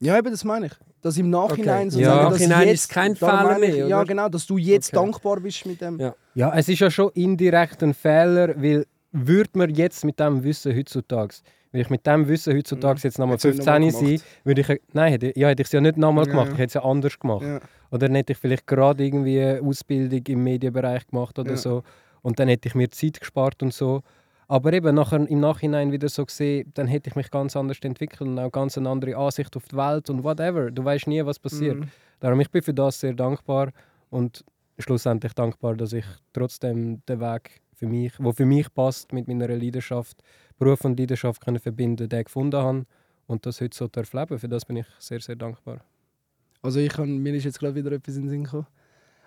Ja, eben, das meine ich. Dass im Nachhinein Okay. so Ja. sagen, Im dass Nachhinein jetzt, ist kein Fehler ich, mehr, Ja, genau, dass du jetzt Okay. dankbar bist mit dem. Ja. Ja, es ist ja schon indirekt ein Fehler, weil würde man jetzt mit dem Wissen heutzutage, würde ich mit dem Wissen heutzutage jetzt nochmal Hättest du nicht nochmal 15 sein, würde ich, nein, hätte, ja, hätte ich es ja nicht nochmal Ja, gemacht, ja. ich hätte es ja anders gemacht. Ja. Oder dann hätte ich vielleicht gerade irgendwie eine Ausbildung im Medienbereich gemacht oder Ja. so. Und dann hätte ich mir Zeit gespart und so. Aber eben nachher, im Nachhinein wieder so gesehen, dann hätte ich mich ganz anders entwickelt und auch ganz eine andere Ansicht auf die Welt und whatever. Du weißt nie, was passiert. Mhm. Darum ich bin für das sehr dankbar und schlussendlich dankbar, dass ich trotzdem den Weg für mich, wo für mich passt, mit meiner Leidenschaft, Beruf und Leidenschaft können verbinden, den gefunden habe und das heute so darf leben. Für das bin ich sehr, sehr dankbar. Also ich kann, mir ist jetzt gerade wieder etwas in den Sinn gekommen.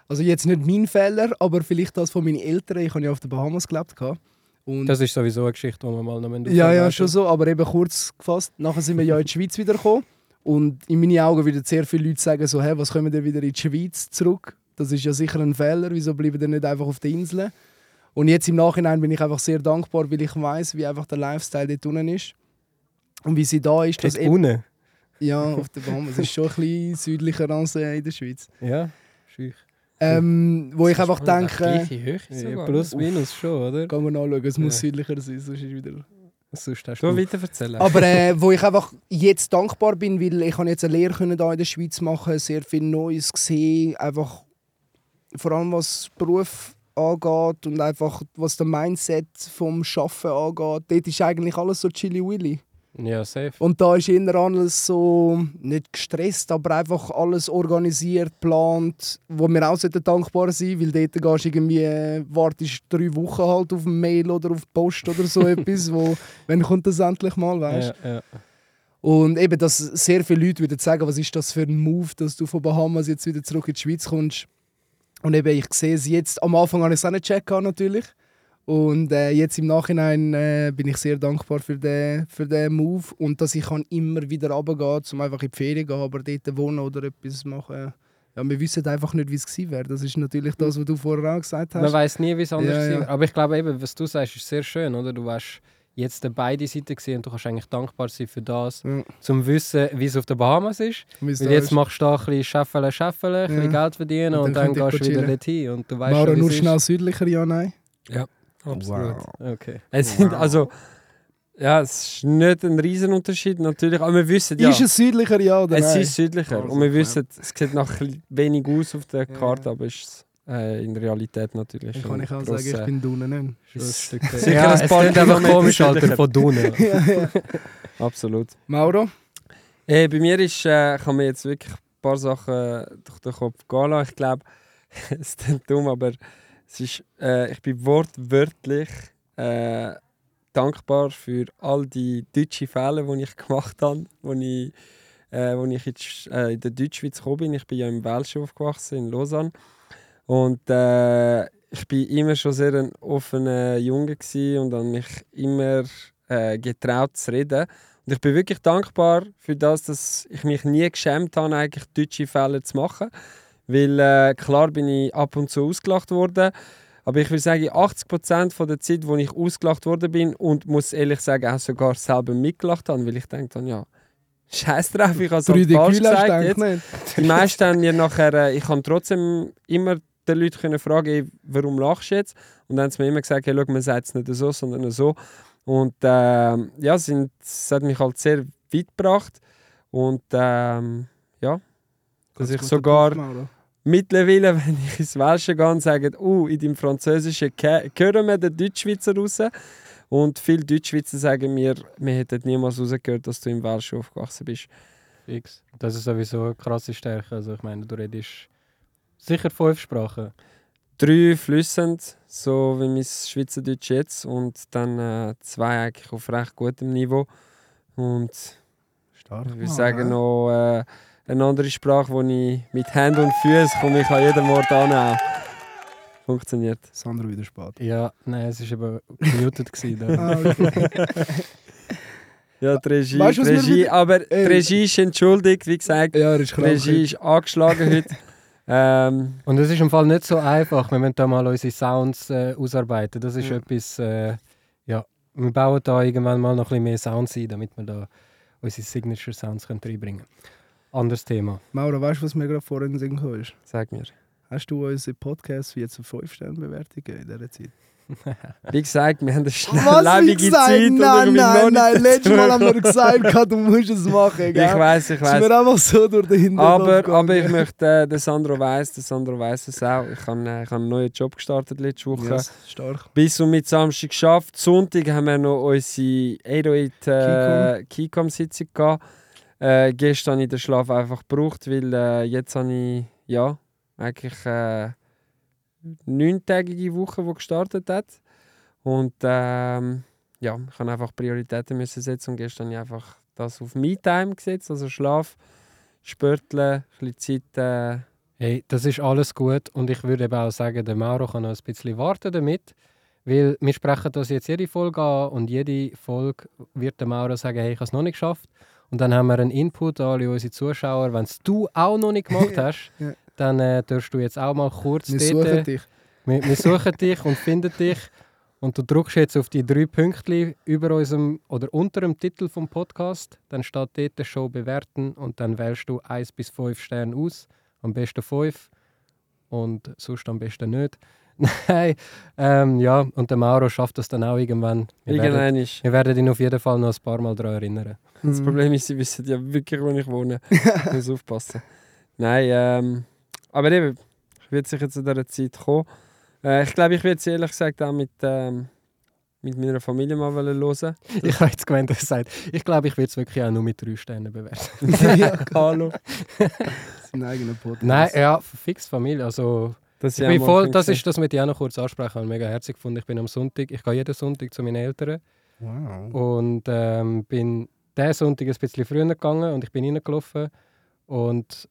Also jetzt nicht mein Fehler, aber vielleicht das von meinen Eltern. Ich habe ja auf den Bahamas gelebt. Und Das ist sowieso eine Geschichte, die wir mal noch ja, ja, schon so, aber eben kurz gefasst. Nachher sind wir ja in die Schweiz wiedergekommen. Und in meinen Augen würden sehr viele Leute sagen, so, hey, was kommen ihr wieder in die Schweiz zurück? Das ist ja sicher ein Fehler. Wieso bleiben ihr nicht einfach auf der Insel? Und jetzt im Nachhinein bin ich einfach sehr dankbar, weil ich weiß, wie einfach der Lifestyle dort unten ist. Und wie sie da ist. Dort eben, unten? ja, auf der Bahamas. Es ist schon ein bisschen südlicher als äh, in der Schweiz. Ja, schüch. Ähm, wo ich einfach denke, Gleiche Höhe Ja, plus, minus schon, oder? gehen wir nachschauen, es muss Ja. südlicher sein, sonst ist wieder... Sonst hast Du du... weiter erzählen. Aber äh, wo ich einfach jetzt dankbar bin, weil ich habe jetzt eine Lehre können da in der Schweiz machen, sehr viel Neues gesehen, einfach vor allem was Beruf angeht und einfach was der Mindset vom Schaffen angeht. Dort ist eigentlich alles so chilly willy. Ja, safe. Und da ist eher alles so nicht gestresst, aber einfach alles organisiert, geplant, wo wir auch dankbar sein, weil dort gehst du irgendwie, äh, wartest drei Wochen halt auf ein Mail oder auf die Post oder so etwas, wo, wenn kommt das endlich mal, weißt Ja, ja. Und eben, dass sehr viele Leute würden sagen, was ist das für ein Move, dass du von Bahamas jetzt wieder zurück in die Schweiz kommst. Und eben, ich sehe es jetzt, am Anfang habe ich es auch nicht gecheckt, natürlich. Und äh, jetzt im Nachhinein äh, bin ich sehr dankbar für den, für den Move und dass ich kann immer wieder runtergehen um einfach in die Ferien gehen, aber dort wohnen oder etwas machen. Ja, wir wissen einfach nicht, wie es gewesen wäre. Das ist natürlich das, was du vorher auch gesagt hast. Man weiß nie, wie es anders Ja, ja. war. Aber ich glaube eben, was du sagst, ist sehr schön, oder? Du warst jetzt beide Seiten gesehen und du kannst eigentlich dankbar sein für das, Ja. zum Wissen, wie es auf den Bahamas ist. Es Weil jetzt machst du da ein bisschen scheffeln, scheffeln, ein bisschen Ja. Geld verdienen Und und, dann dann, gehst du wieder dorthin und du weißt schon, nur es ist. schnell südlicher, ja, nein? Absolut. Okay. Es sind also, ja, es ist nicht ein Riesenunterschied natürlich, aber wir wissen ja, Ist es südlicher, ja oder es nein? ist südlicher Also, und wir wissen, es sieht nach wenig aus auf der Ja. Karte, aber es ist äh, in der Realität natürlich Dann kann ich auch sagen, ich bin Dunen. Sicher ja, ein paar einfach komisch, Alter, von Dunen. ja, ja. Absolut. Mauro? Äh, bei mir ist, äh, kann man jetzt wirklich ein paar Sachen durch den Kopf gehen lassen. Ich glaube, es ist dumm, aber es ist, äh, ich bin wortwörtlich äh, dankbar für all die deutschen Fälle, die ich gemacht habe, wo ich, äh, wo ich jetzt, äh, in der Deutschschweiz gekommen bin. Ich bin ja im Welsch aufgewachsen, in Lausanne. Und äh, ich bin immer schon sehr ein offener Junge und habe mich immer äh, getraut zu reden. Und ich bin wirklich dankbar für das, dass ich mich nie geschämt habe, eigentlich deutsche Fälle zu machen. Weil äh, klar bin ich ab und zu ausgelacht worden. Aber ich würde sagen, 80% von der Zeit, wo ich ausgelacht worden bin und muss ehrlich sagen, auch sogar selber mitgelacht habe, weil ich denke dann, ja, scheiß drauf, ich habe es halt falsch gesagt. Jetzt. Die meisten haben mir nachher, äh, ich kann trotzdem immer den Leuten können fragen, ey, warum lachst du jetzt? Und dann haben sie mir immer gesagt, hey, schau, man sagt es nicht so, sondern so. Und ähm, ja, sind, es hat mich halt sehr weit gebracht. Und ähm, ja, dass Ganz ich sogar Punkt, mittlerweile, wenn ich ins Welsche gehe und sage, uh, in deinem Französischen hören wir den Deutschschweizer raus. Und viele Deutschschweizer sagen mir, wir hätten niemals rausgehört, dass du im Welsch aufgewachsen bist. Fix. Das ist sowieso eine krasse Stärke. Also ich meine, du redest sicher fünf Sprachen. drei flüssend, so wie mein Schweizerdeutsch jetzt, und dann äh, zwei eigentlich auf recht gutem Niveau. Und Stark. ich würde sagen, noch äh, eine andere Sprache, wo ich mit Händen und Füßen komme ich an jedem Ort an. auch. Funktioniert. Sandro wieder spät. Ja, nein, es war eben gemutet. gewesen. Ah, okay. Ja, die Regie, Weißt Regie aber die. Regie ist entschuldigt, wie gesagt. ja, er ist Die krank. Regie ist angeschlagen heute. Ähm, Und es ist im Fall nicht so einfach. Wir müssen da mal unsere Sounds äh, ausarbeiten. Das ist Ja. etwas, äh, ja, wir bauen da irgendwann mal noch ein bisschen mehr Sounds ein, damit wir da unsere Signature Sounds können reinbringen können. Anderes Thema. Mauro, weißt du, was mir gerade vorhin in den Sinn gekommen ist? sag mir. Hast du unseren Podcast wie jetzt eine 5-Sterne-Bewertung gegeben in dieser Zeit? Wie gesagt, wir haben eine schnelllebige? Zeit. Nein, nein, nein. Letztes Mal haben wir gesagt, du musst es machen, gell? Ich weiß, ich Es ist weiß. mir einfach so durch den Aber, gegangen. aber ich möchte, äh, der Sandro weiß, der Sandro weiß es auch. Ich habe äh, ich habe einen neuen Job gestartet letzte Woche. Yes, stark. Bis und mit Samstag geschafft. Sonntag haben wir noch unsere 808 äh, Keycom-Sitzung gehabt. Äh, gestern habe ich den Schlaf einfach gebraucht, weil äh, jetzt habe ich ja eigentlich äh, neuntägige Woche, die gestartet hat. Und ähm, ja, ich habe einfach Prioritäten müssen setzen und gestern habe ich einfach das auf Me-Time gesetzt, also Schlaf, Spörteln, ein bisschen Zeit. Äh, Hey, das ist alles gut und ich würde eben auch sagen, der Mauro kann noch ein bisschen warten damit, weil wir sprechen das jetzt jede Folge an und jede Folge wird der Mauro sagen, hey, ich habe es noch nicht geschafft und dann haben wir einen Input an alle unsere Zuschauer, wenn es du auch noch nicht gemacht hast, Ja. Dann äh, darfst du jetzt auch mal kurz Wir dort, suchen dich. wir, wir suchen dich und finden dich und du drückst jetzt auf die drei Pünktchen über unserem oder unter dem Titel vom Podcast, dann steht dort Show bewerten und dann wählst du 1 bis 5 Sterne aus, am besten 5 und sonst am besten nicht. Nein, ähm, ja, und der Mauro schafft das dann auch irgendwann. Wir werden, irgendwann ist. wir werden ihn auf jeden Fall noch ein paar Mal daran erinnern. Das Mhm. Problem ist, sie wissen ja wirklich, wo ich wohne. Ich muss aufpassen. Nein, ähm, aber eben, ich werde sicher zu dieser Zeit kommen. Äh, ich glaube, ich werde sie ehrlich gesagt auch mit, ähm, mit meiner Familie mal hören. Ich habe jetzt gemeint, er sagt, ich glaube, ich werde es wirklich auch nur mit 3 Sternen bewerten. ja, Hallo. sein eigener Podcast. Nein, ja, fix Familie. Also, Das, ich bin voll, das ist das, mit ich auch noch kurz ansprechen. Ich habe mega herzlich gefunden. Ich bin am Sonntag, ich gehe jeden Sonntag zu meinen Eltern Wow. und ähm, bin diesen Sonntag ein bisschen früher gegangen und ich bin reingelaufen und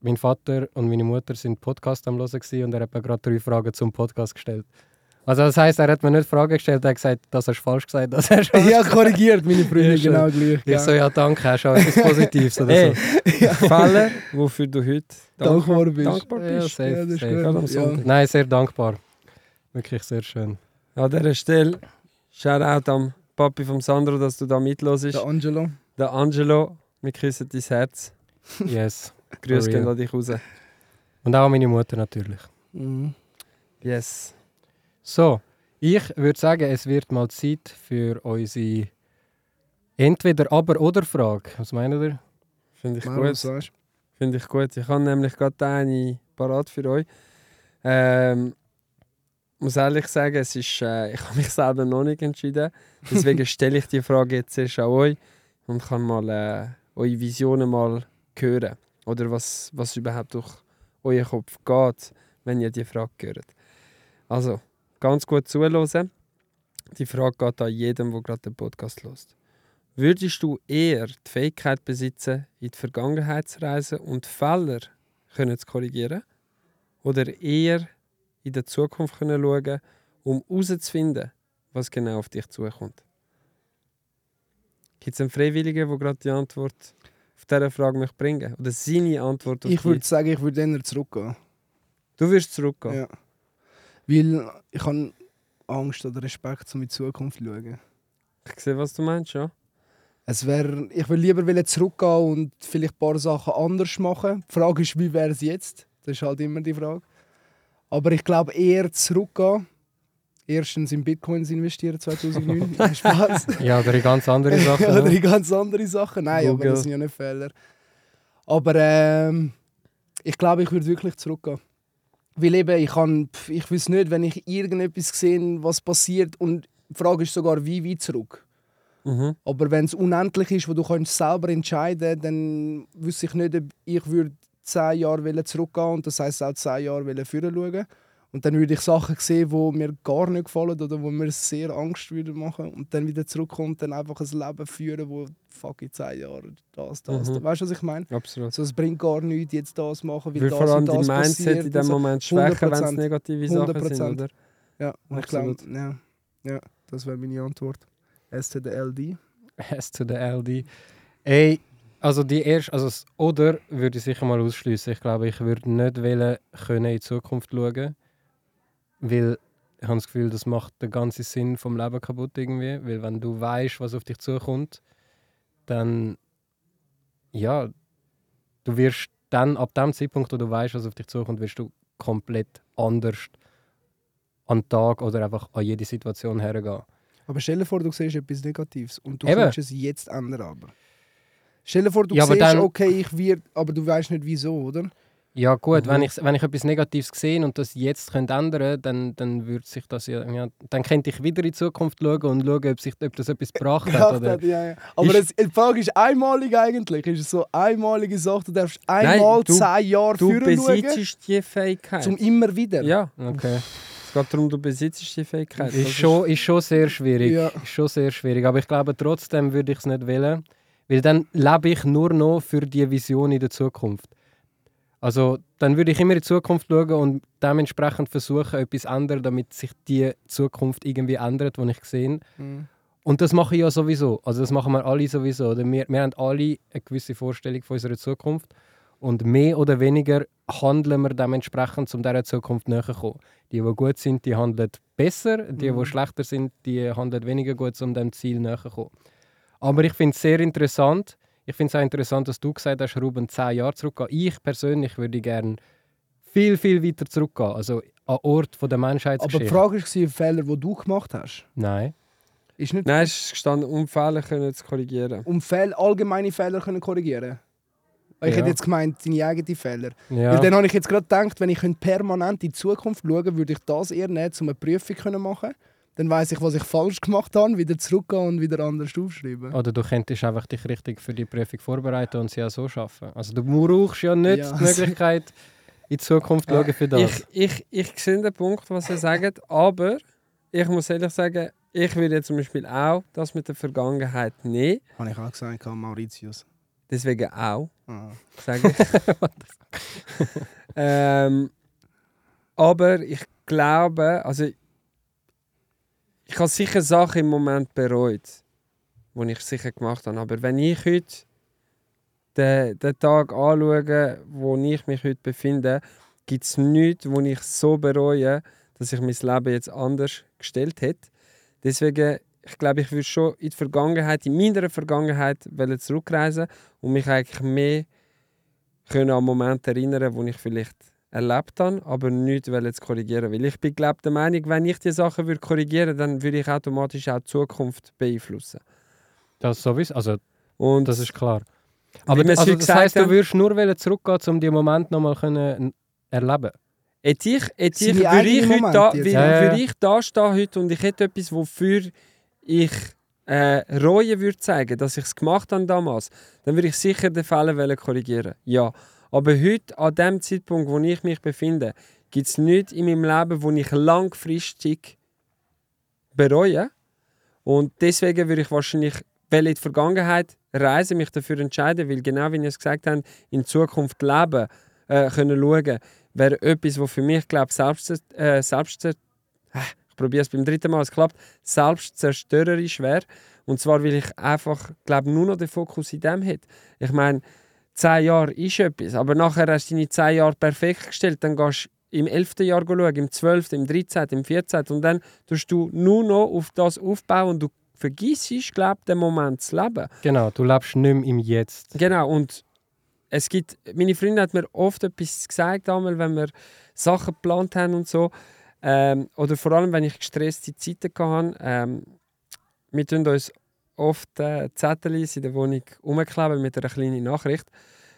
mein Vater und meine Mutter sind Podcast am hören und er hat mir gerade drei Fragen zum Podcast gestellt. Also das heißt, er hat mir nicht Fragen gestellt, er hat gesagt, das hast du falsch gesagt, das hast du Ja, korrigiert, meine Freunde, Ja, genau gleich. Ich so, ja danke, hast du auch etwas Positives oder Ey, so. Fälle, wofür du heute Dankbar bist. dankbar Ja, bist. safe, Ja, das ist safe. am Ja. Nein, sehr dankbar. Wirklich sehr schön. An dieser Stelle, Shoutout am Papi vom Sandro, dass du da mitlosest. Der Angelo. Der Angelo, wir küssen dein Herz. Yes. Grüße gehen an dich raus. Und auch meine Mutter natürlich. Mhm. Yes. So, ich würde sagen, es wird mal Zeit für unsere entweder aber oder Frage. Was meint ihr? Finde ich was gut. Finde ich gut. Ich habe nämlich gerade eine parat für euch. Ähm, muss ehrlich sagen, es ist, äh, ich habe mich selber noch nicht entschieden. Deswegen stelle ich die Frage jetzt erst an euch und kann mal äh, eure Visionen mal hören. Oder was, was überhaupt durch euren Kopf geht, wenn ihr die Frage hört. Also, ganz gut zuhören. Die Frage geht an jedem, der gerade den Podcast hört. Würdest du eher die Fähigkeit besitzen, in die Vergangenheit zu reisen und Fehler können zu korrigieren? Oder eher in der Zukunft können schauen, um herauszufinden, was genau auf dich zukommt? Gibt es einen Freiwilligen, der gerade die Antwort auf diese Frage möchte bringen Oder seine Antwort auf Ich würde sagen, ich würde eher zurückgehen. Du wirst zurückgehen. Ja. Weil ich habe Angst oder Respekt, um in die Zukunft zu schauen. Ich sehe, was du meinst, ja. Es wär, ich will lieber zurückgehen und vielleicht ein paar Sachen anders machen. Die Frage ist, wie wäre es jetzt? Das ist halt immer die Frage. Aber ich glaube eher zurückgehen. Erstens in Bitcoins investieren 2009. Nein, Spaß. Ja, oder in ganz andere Sachen. oder ne? in ganz andere Sachen. Nein, aber Google. das sind ja nicht Fehler. Aber ähm, ich glaube, ich würde wirklich zurückgehen. Weil eben, ich, kann, ich weiß nicht, wenn ich irgendetwas sehe, was passiert. Und die Frage ist sogar, wie weit zurück. Mhm. Aber wenn es unendlich ist, wo du kannst selber entscheiden dann wüsste ich nicht, ob ich würde zehn Jahre wollen zurückgehen und das heisst auch zehn Jahre wollen vorne schauen. Und dann würde ich Sachen sehen, die mir gar nicht gefallen oder wo mir sehr Angst würde machen und dann wieder zurückkommen und dann einfach ein Leben führen, wo fuck in zehn Jahren das, das, Mhm. Weißt du, was ich meine? Absolut. Also es bringt gar nichts, jetzt das machen, weil Weil das vor allem und das Mindset passiert. in dem so. Moment schwächen, wenn es 100%. negative Sachen sind, 100%. oder? Ja, und ich glaube, Absolut. ja, ja, das wäre meine Antwort. S to the LD. S to the LD. Ey, also die erste, also das oder würde ich sicher mal ausschließen. Ich glaube, ich würde nicht wollen, können in die Zukunft schauen, weil ich habe das Gefühl, das macht den ganzen Sinn vom Leben kaputt irgendwie. Weil wenn du weißt, was auf dich zukommt, dann ja, du wirst dann ab dem Zeitpunkt, wo du weißt, was auf dich zukommt, wirst du komplett anders an den Tag oder einfach an jede Situation hergehen. Aber stell dir vor, du siehst etwas Negatives und du Eben. kannst es jetzt ändern. Aber. Stell dir vor, du Ja, siehst, dann- okay, ich werde, aber du weißt nicht wieso, oder? Ja gut, Mhm. wenn, ich, wenn ich etwas Negatives sehe und das jetzt könnte ändern dann, dann würde sich das ja, ja... Dann könnte ich wieder in die Zukunft schauen und schauen, ob, sich, ob das etwas gebracht hat. Oder? hat, ja, ja. Aber Ist- es, die Frage ist einmalig eigentlich. Ist es so einmalige Sache, du darfst einmal du- zehn Jahre Du schauen, besitzt die Fähigkeit. zum immer wieder. ja, Okay. es geht darum, du besitzt die Fähigkeit. Das Ist schon, ist schon sehr schwierig. Ja. Ist schon sehr schwierig. Aber ich glaube, trotzdem würde ich es nicht wählen. Weil dann lebe ich nur noch für die Vision in der Zukunft. Also dann würde ich immer in die Zukunft schauen und dementsprechend versuchen, etwas zu ändern, damit sich die Zukunft irgendwie ändert, die ich sehe. Mhm. Und das mache ich ja sowieso. Also das machen wir alle sowieso. Oder wir, wir haben alle eine gewisse Vorstellung von unserer Zukunft. Und mehr oder weniger handeln wir dementsprechend, um dieser Zukunft näher zu kommen. Die, die gut sind, die handeln besser. Die, Mhm. die schlechter sind, die handeln weniger gut, um dem Ziel näher zu kommen. Aber ich finde es sehr interessant. Ich finde es auch interessant, dass du gesagt hast, Ruben, zehn Jahre zurückgehen. Ich persönlich würde gerne viel, viel weiter zurückgehen. Also an Ort von der Aber die Menschheitsgeschichte. Frage war, Fehler, die du gemacht hast. Nein. Ist nicht Nein, es ist gestanden, um Fehler können zu korrigieren. um Fehl, allgemeine Fehler können korrigieren Ich Ja. hätte jetzt gemeint, deine eigenen Fehler. Ja. Weil dann habe ich jetzt gerade gedacht, wenn ich könnte permanent in die Zukunft schauen würde ich das eher nehmen, um eine Prüfung zu machen. Dann weiß ich, was ich falsch gemacht habe, wieder zurückgehen und wieder anders aufschreiben. Oder du könntest einfach dich richtig für die Prüfung vorbereiten und sie auch so schaffen. Also du brauchst ja nicht Ja. die Möglichkeit, in die Zukunft zu schauen für das. Ich, ich, ich sehe den Punkt, was ihr sagt, aber ich muss ehrlich sagen, ich würde jetzt zum Beispiel auch das mit der Vergangenheit nehmen. Habe ich auch gesagt, Mauritius. Deswegen auch, Ah. sage ich. ähm, aber ich glaube, also ich habe sicher Sachen im Moment bereut, die ich sicher gemacht habe. Aber wenn ich heute den, den Tag anschaue, wo ich mich heute befinde, gibt es nichts, wo ich so bereue, dass ich mein Leben jetzt anders gestellt hätte. Deswegen, ich glaube, ich würde schon in die Vergangenheit, in meiner Vergangenheit zurückreisen und mich eigentlich mehr können an Momente erinnern, wo ich vielleicht erlebt habe, aber nichts zu korrigieren. Weil ich bin glaube der Meinung, wenn ich die Sachen würde korrigieren würde, dann würde ich automatisch auch die Zukunft beeinflussen. Das sowieso, also Und das ist klar. Aber Aber also, das heisst, du würdest nur wollen zurückgehen, um die Momente nochmal können erleben hätte ich, hätte ich, würde ich, heute da, würde, jetzt. Ja, ja, ja. würde ich da stehen heute und ich hätte etwas, wofür ich äh, Reue würde zeigen, dass ich es gemacht habe damals, dann würde ich sicher den Fehler wollen korrigieren. Ja. Aber heute, an dem Zeitpunkt, wo ich mich befinde, gibt es nichts in meinem Leben, wo ich langfristig bereue. Und deswegen würde ich wahrscheinlich in die Vergangenheit reisen, mich dafür entscheiden, weil genau wie ihr es gesagt habt, in Zukunft leben, äh, können schauen, wäre etwas, was für mich, glaube selbst, äh, selbst äh, ich probiere es beim dritten Mal, es klappt, selbstzerstörerisch wäre. Und zwar, weil ich einfach, glaube nur noch den Fokus in dem hätte. Ich meine, zehn Jahre ist etwas, aber nachher hast du deine zehn Jahre perfekt gestellt, dann gehst du im 11. Jahr schauen, im 12., im 13., im 14. und dann tust du nur noch auf das aufbauen und du vergisst, glaube den Moment zu leben. Genau, du lebst nicht mehr im Jetzt. Genau, und es gibt, meine Freundin hat mir oft etwas gesagt, einmal, wenn wir Sachen geplant haben und so, ähm, oder vor allem, wenn ich gestresste Zeiten hatte, ähm, wir tun uns oft äh, Zettel in der Wohnung umkleben mit einer kleinen Nachricht.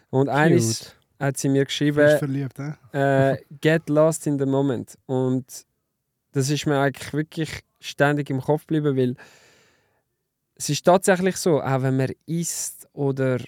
Und eines hat sie mir geschrieben, verliebt, äh, get lost in the moment. Und das ist mir eigentlich wirklich ständig im Kopf geblieben, weil es ist tatsächlich so, auch wenn man isst oder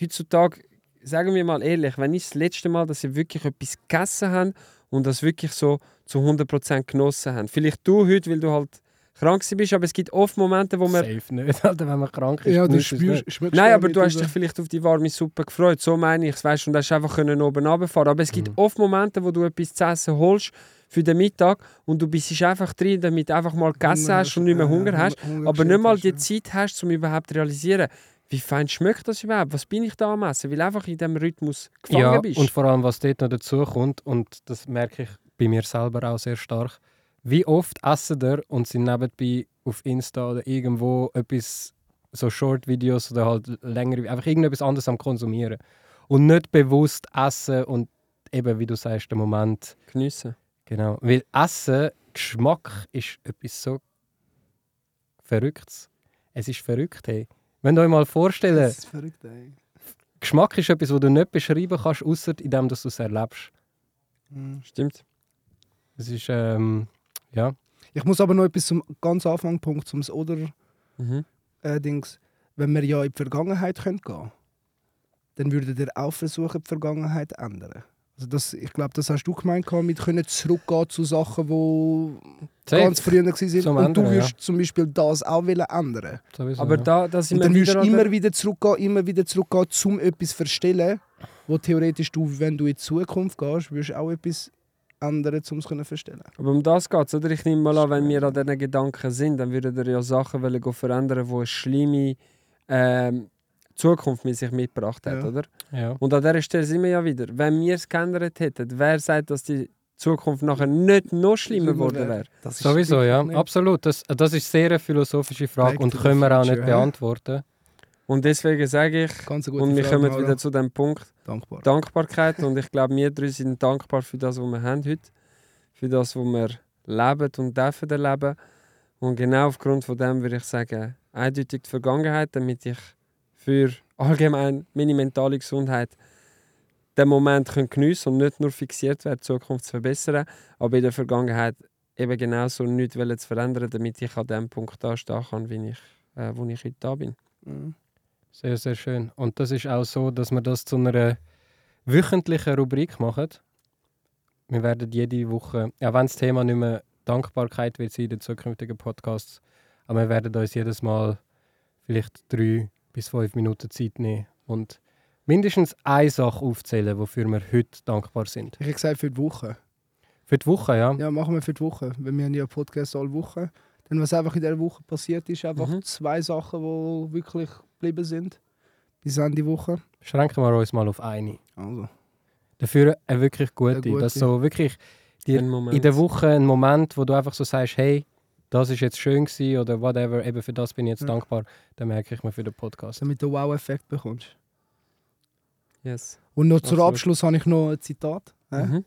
heutzutage, sagen wir mal ehrlich, wenn ich das letzte Mal, dass ich wirklich etwas gegessen habe und das wirklich so zu 100% genossen habe. Vielleicht du heute, weil du halt krank bist, aber es gibt oft Momente, wo man Safe nicht, Alter, wenn man krank ist. Ja, du spürst, nicht. schmeckst Nein, aber du hast dich vielleicht auf die warme Suppe gefreut. So meine ich es, weißt du, und hast einfach können oben runterfahren. Aber es gibt Mhm. oft Momente, wo du etwas zu essen holst für den Mittag und du bist einfach drin, damit du einfach mal gegessen hast und nicht mehr Hunger hast. Aber nicht mal die. Zeit hast, um überhaupt zu realisieren, wie fein schmeckt das überhaupt? Was bin ich da am Essen? Weil du einfach in diesem Rhythmus gefangen Ja, bist. und vor allem, was dort noch dazu kommt, und das merke ich bei mir selber auch sehr stark, wie oft essen ihr und sind nebenbei auf Insta oder irgendwo etwas, so Short-Videos oder halt längere, einfach irgendetwas anderes am Konsumieren. Und nicht bewusst essen und eben, wie du sagst, der Moment. Geniessen. Genau. Weil Essen, Geschmack ist etwas so Verrücktes. Es ist verrückt, hey. Wenn ihr euch mal vorstellen, Das ist verrückt, ey. Geschmack ist etwas, das du nicht beschreiben kannst, außer indem dass du es erlebst. Mhm. Stimmt. Es ist, ähm, ja. Ich muss aber noch etwas zum ganz Anfangspunkt, zum Oder Mhm. äh, Dings. Wenn wir ja in die Vergangenheit können gehen dann würdet ihr auch versuchen, die Vergangenheit zu ändern. Also das, ich glaube, das hast du gemeint gehabt, mit können zurückgehen zu Sachen, die Safe. ganz früher waren. Zum Und du Ändern, würdest zum Beispiel das auch wollen ändern. Sowieso, Aber ja. da, da sind Und dann würdest du der- immer wieder zurückgehen, immer wieder zurückgehen, um etwas zu verstellen, wo theoretisch du, wenn du in die Zukunft gehst, würdest auch etwas ändern, um es zu verstellen. Aber um das geht es, oder? Ich nehme mal an, wenn wir an diesen Gedanken sind, dann würden wir ja Sachen wollen go verändern, die eine schlimme ähm, Zukunft mit sich mitgebracht hat, Ja. oder? ja. Und an dieser Stelle sind wir ja wieder. Wenn wir es geändert hätten, wer sagt, dass die Zukunft nachher nicht noch schlimmer geworden wäre. Sowieso, ja. nicht- Absolut. Das, das ist sehr eine philosophische Frage Back und können wir auch nicht beantworten. Und deswegen sage ich, und wir Frage, kommen Mauro. wieder zu dem Punkt, Dankbar. Dankbarkeit. und ich glaube, wir drei sind dankbar für das, was wir haben heute. Für das, was wir leben und dürfen erleben. Und genau aufgrund von dem würde ich sagen, eindeutig die Vergangenheit, damit ich für allgemein meine mentale Gesundheit den Moment geniessen und nicht nur fixiert werden, die Zukunft zu verbessern, aber in der Vergangenheit eben genauso nichts zu verändern, damit ich an dem Punkt da stehen kann, wie ich, äh, wo ich heute da bin. Mhm. Sehr, sehr schön. Und das ist auch so, dass wir das zu einer wöchentlichen Rubrik machen. Wir werden jede Woche, ja, wenn das Thema nicht mehr Dankbarkeit wird sein in den zukünftigen Podcasts, aber wir werden uns jedes Mal vielleicht drei bis fünf Minuten Zeit nehmen und mindestens eine Sache aufzählen, wofür wir heute dankbar sind. Ich habe gesagt für die Woche. Für die Woche, ja. Ja, machen wir für die Woche. Weil wir haben ja Podcast alle Woche. Dann was einfach in dieser Woche passiert ist, einfach Mhm. zwei Sachen, die wirklich geblieben sind. Bis Ende Woche. Schränken wir uns mal auf eine. Also. Dafür eine wirklich gute. Eine gute. Dass so wirklich die, in der Woche ein Moment, wo du einfach so sagst, hey, das ist jetzt schön gewesen oder whatever, eben für das bin ich jetzt Ja. dankbar, dann merke ich mir für den Podcast. Damit du Wow-Effekt bekommst. Yes. Und noch zum Absolut. Abschluss habe ich noch ein Zitat. Mhm.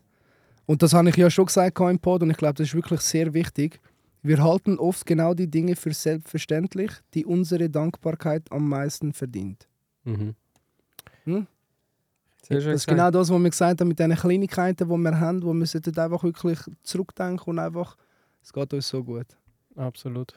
Und das habe ich ja schon gesagt im Pod und ich glaube, das ist wirklich sehr wichtig. Wir halten oft genau die Dinge für selbstverständlich, die unsere Dankbarkeit am meisten verdient. Mhm. Sehr schön Das ist genau das, was wir gesagt haben mit den Kleinigkeiten, die wir haben, wo wir sollten einfach wirklich zurückdenken und einfach, es geht uns so gut. Absolut.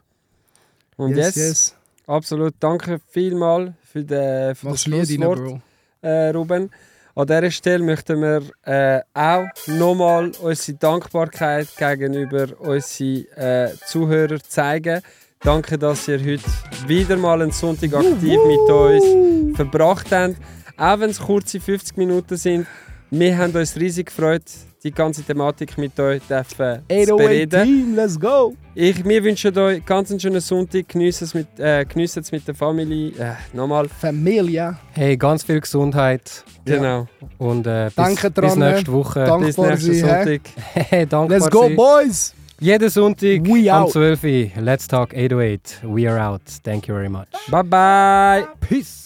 Und yes, jetzt, yes. absolut, danke vielmals für, den, für das Mach's Schlusswort, Bro. äh, Ruben. An dieser Stelle möchten wir äh, auch nochmal unsere Dankbarkeit gegenüber unseren äh, Zuhörern zeigen. Danke, dass ihr heute wieder mal einen Sonntag aktiv mit uns verbracht habt. Auch wenn es kurze 50 Minuten sind. Wir haben uns riesig gefreut, die ganze Thematik mit euch dürfen zu 808 bereden. Team, let's go! Ich, wir wünschen euch ganz einen schönen Sonntag. Geniessen es mit, äh, geniessen es mit der Familie. Äh, nochmal. Familie. Hey, ganz viel Gesundheit Ja. Genau. und äh, bis, Danke bis dran, nächste Woche. Dank- Bis nächsten hä? Sonntag. Hey, Let's go, sein. boys! Jeden Sonntag We am out. 12 Uhr. Let's Talk 808. We are out. Thank you very much. Bye bye. Peace.